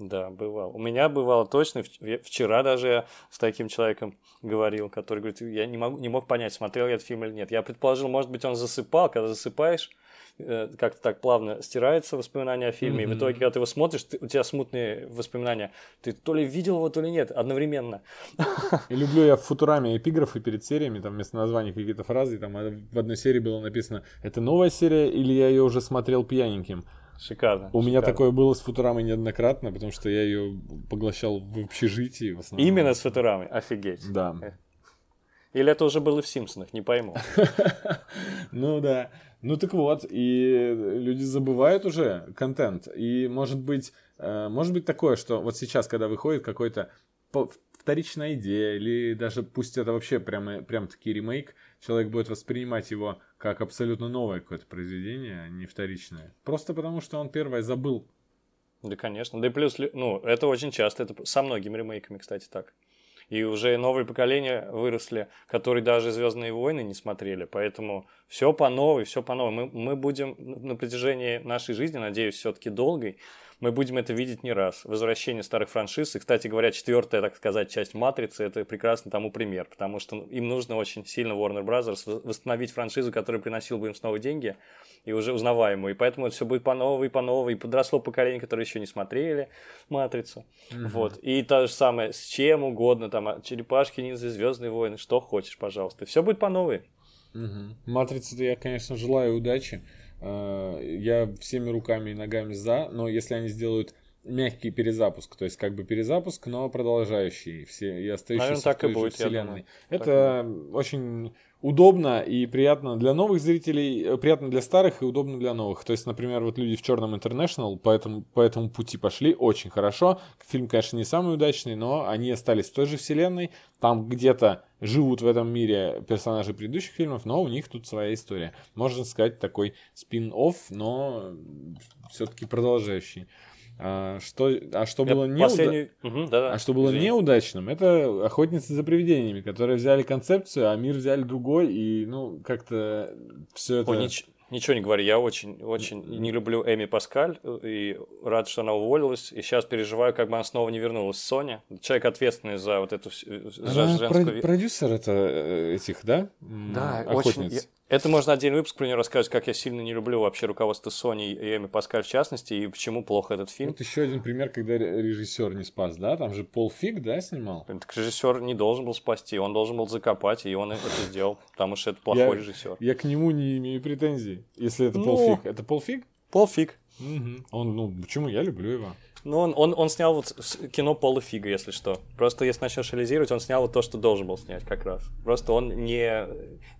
Да, бывало. У меня бывало точно. Вчера даже я с таким человеком говорил, который говорит, я не, могу, не мог понять, смотрел я этот фильм или нет. Я предположил, может быть, он засыпал. Когда засыпаешь, э, как-то так плавно стирается воспоминание о фильме. Mm-hmm. И в итоге, когда ты его смотришь, ты, у тебя смутные воспоминания. Ты то ли видел его, то ли нет, одновременно. И люблю я в Футураме эпиграфы перед сериями, там вместо названий какие-то фразы. Там в одной серии было написано, это новая серия или я ее уже смотрел пьяненьким. Шикарно. У шикарно. меня такое было с Футурамой неоднократно, потому что я ее поглощал в общежитии в основном. Именно с Футурамой? Офигеть. Да. Или это уже было в Симпсонах, не пойму. <laughs> Ну да. Ну так вот, и люди забывают уже контент. И может быть, э, может быть такое, что вот сейчас, когда выходит какой-то вторичная идея, или даже пусть это вообще прямо, прям таки ремейк, человек будет воспринимать его как абсолютно новое какое-то произведение, а не вторичное. Просто потому, что он первое забыл. Да, конечно. Да и плюс, ну, это очень часто, это со многими ремейками, кстати, так. И уже новые поколения выросли, которые даже Звездные войны не смотрели. Поэтому все по новой, все по новой. Мы, мы будем на протяжении нашей жизни, надеюсь, все-таки долгой, мы будем это видеть не раз. Возвращение старых франшиз. И, кстати говоря, четвертая, так сказать, часть «Матрицы» — это прекрасный тому пример, потому что им нужно очень сильно Warner Bros. восстановить франшизу, которая приносила бы им снова деньги и уже узнаваемую. И поэтому это все будет по новой, по новой. И подросло поколение, которое еще не смотрели «Матрицу». Mm-hmm. Вот. И то же самое с чем угодно, там, а, черепашки, ниндзя, звездные войны, что хочешь, пожалуйста. Все будет по новой. Угу. Матрице-то я, конечно, желаю удачи. Э, я всеми руками и ногами за, но если они сделают мягкий перезапуск, то есть как бы перезапуск, но продолжающий все и остающийся Наверное, так в той и будет, вселенной. Это очень удобно и приятно для новых зрителей, э, приятно для старых и удобно для новых. То есть, например, вот люди в Черном Интернешнл по этому, по этому пути пошли очень хорошо. Фильм, конечно, не самый удачный, но они остались в той же вселенной. Там где-то живут в этом мире персонажи предыдущих фильмов, но у них тут своя история. Можно сказать, такой спин-офф, но все-таки продолжающий. А что, а что было неуда- последний- Мгм, да-да. а что было Извини. неудачным, это охотницы за привидениями, которые взяли концепцию, а мир взяли другой, и ну как-то все это. Ой, нич- ничего не говори, я очень, очень не люблю Эми Паскаль и рад, что она уволилась. И сейчас переживаю, как бы она снова не вернулась с Сони. Человек ответственный за вот эту всю- за Она женскую продюсер это э, этих, да? Да, очень. охотниц. я- Это можно отдельный выпуск про нее рассказать, как я сильно не люблю вообще руководство Sony и Эми Паскаль в частности, и почему плохо этот фильм. Вот еще один пример, когда ре- режиссер не спас, да? Там же Пол Фиг, да, снимал? Так режиссер не должен был спасти, он должен был закопать, и он это <laughs> сделал, потому что это плохой Я- режиссер. Я к нему не имею претензий, если это Пол Ну. Фиг. Это Пол Фиг? Пол Фиг. Мгм. Он, ну, почему? Я люблю его. Ну, он, он, он снял вот кино Пола Фига, если что. Просто если начнешь анализировать, он снял вот то, что должен был снять как раз. Просто он не...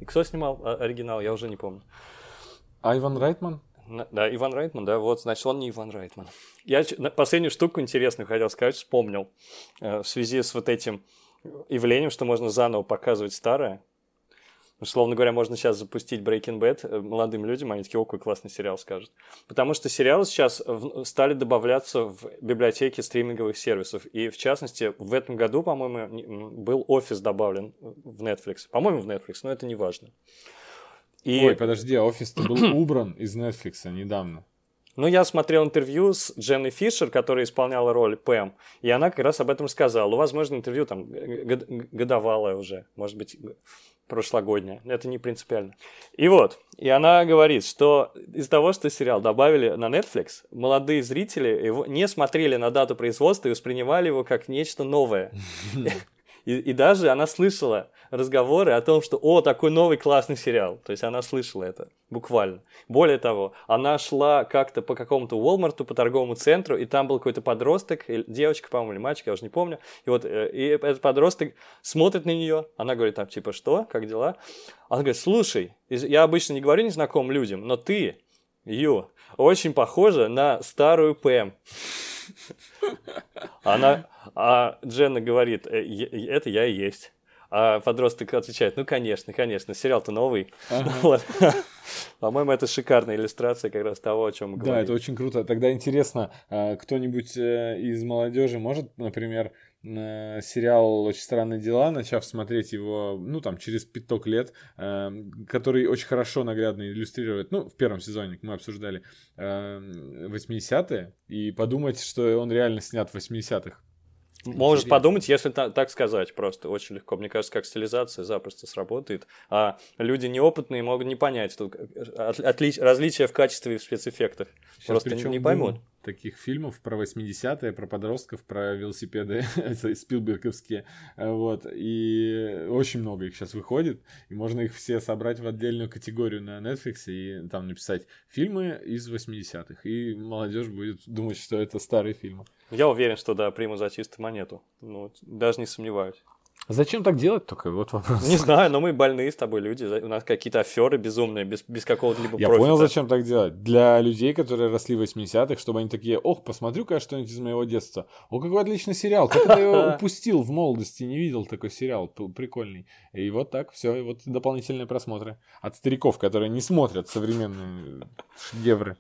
Кто снимал а, оригинал, я уже не помню. Айван Райтман? На- Да, Иван Райтман, да, вот, значит, он не Иван Райтман. Я последнюю штуку интересную хотел сказать, вспомнил. Э, В связи с вот этим явлением, что можно заново показывать старое. Условно говоря, можно сейчас запустить Breaking Bad э, молодым людям, они такие, о, какой классный сериал скажут. Потому что сериалы сейчас в- стали добавляться в библиотеки стриминговых сервисов. И, в частности, в этом году, по-моему, был офис добавлен в Netflix. По-моему, в Netflix, но это не важно. И... Ой, подожди, а офис-то был <clears throat> убран из Netflix недавно. Ну, я смотрел интервью с Дженной Фишер, которая исполняла роль Пэм, и она как раз об этом сказала. Возможно, интервью там г- годовалое уже, может быть, прошлогоднее. Это не принципиально. И вот, и она говорит, что из-за того, что сериал добавили на Netflix, молодые зрители его не смотрели на дату производства и воспринимали его как нечто новое. <laughs> И, и даже она слышала разговоры о том, что «О, такой новый классный сериал». То есть она слышала это, буквально. Более того, она шла как-то по какому-то Уолмарту, по торговому центру, и там был какой-то подросток, или девочка, по-моему, или мальчик, я уже не помню. И вот э, и этот подросток смотрит на нее, она говорит там типа «Что? Как дела?» Она говорит «Слушай, я обычно не говорю незнакомым людям, но ты, Ю, очень похожа на старую Пэм». Она, а Дженна говорит, «Э, это я и есть. А подросток отвечает, ну, конечно, конечно, сериал-то новый. Вот. По-моему, это шикарная иллюстрация как раз того, о чем мы Да, говорим. это очень круто. Тогда интересно, а, кто-нибудь э, из молодежи может, например, э, сериал «Очень странные дела», начав смотреть его, ну, там, через пяток лет, э, который очень хорошо наглядно иллюстрирует, ну, в первом сезоне мы обсуждали, э, 80-е, и подумать, что он реально снят в 80-х. Можешь Интересно. подумать, если та- так сказать, просто очень легко. Мне кажется, как стилизация запросто сработает. А люди неопытные могут не понять что от- отли- различия в качестве и в спецэффектах. Сейчас Просто не бум поймут. Таких фильмов про 80-е, про подростков, про велосипеды, <laughs> спилберговские, э, вот, и очень много их сейчас выходит, и можно их все собрать в отдельную категорию на Netflix и там написать фильмы из 80-х, и молодежь будет думать, что это старые фильмы. Я уверен, что да, приму за чистую монету. Ну, даже не сомневаюсь. Зачем так делать только? Вот вопрос. Не знаю, но мы больные с тобой люди. У нас какие-то аферы безумные, без, без какого-либо Я профита. понял, зачем так делать. Для людей, которые росли в 80-х, чтобы они такие, ох, посмотрю-ка что-нибудь из моего детства. О, какой отличный сериал. Как я его <laughs> упустил в молодости, не видел такой сериал. Прикольный. И вот так, все, и вот дополнительные просмотры. От стариков, которые не смотрят современные шедевры.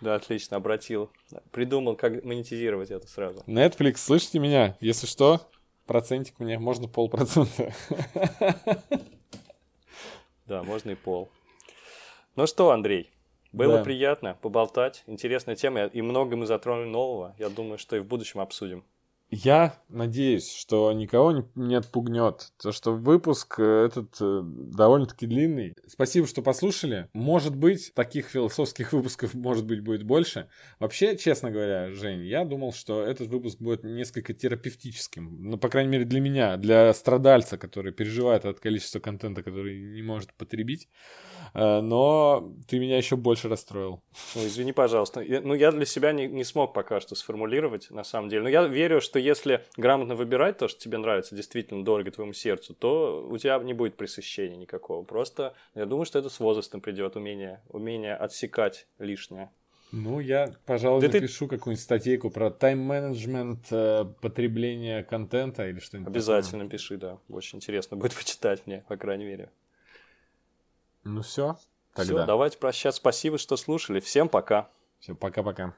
Да, отлично, обратил. Придумал, как монетизировать это сразу. Netflix, слышите меня? Если что, процентик мне, можно полпроцента. Да, можно и пол. Ну что, Андрей, было Да. приятно поболтать. Интересная тема, и много мы затронули нового. Я думаю, что и в будущем обсудим. Я надеюсь, что никого не, не отпугнет. То, что выпуск э, этот э, довольно-таки длинный. Спасибо, что послушали. Может быть, таких философских выпусков, может быть, будет больше. Вообще, честно говоря, Жень, я думал, что этот выпуск будет несколько терапевтическим. Ну, по крайней мере, для меня, для страдальца, который переживает от количества контента, который не может потребить. Э, но ты меня еще больше расстроил. Ну, извини, пожалуйста. Ну, я для себя не, не смог пока что сформулировать, на самом деле. Но я верю, что если грамотно выбирать то, что тебе нравится, действительно дорого твоему сердцу, то у тебя не будет пресыщения никакого. Просто я думаю, что это с возрастом придет, умение, умение отсекать лишнее. Ну, я, пожалуй, да напишу ты... какую-нибудь статейку про тайм-менеджмент, э, потребление контента или что-нибудь. Обязательно такое. пиши, да. Очень интересно будет <laughs> почитать мне, по крайней мере. Ну все, тогда. Все, давайте прощаться. Спасибо, что слушали. Всем пока. Все, пока-пока.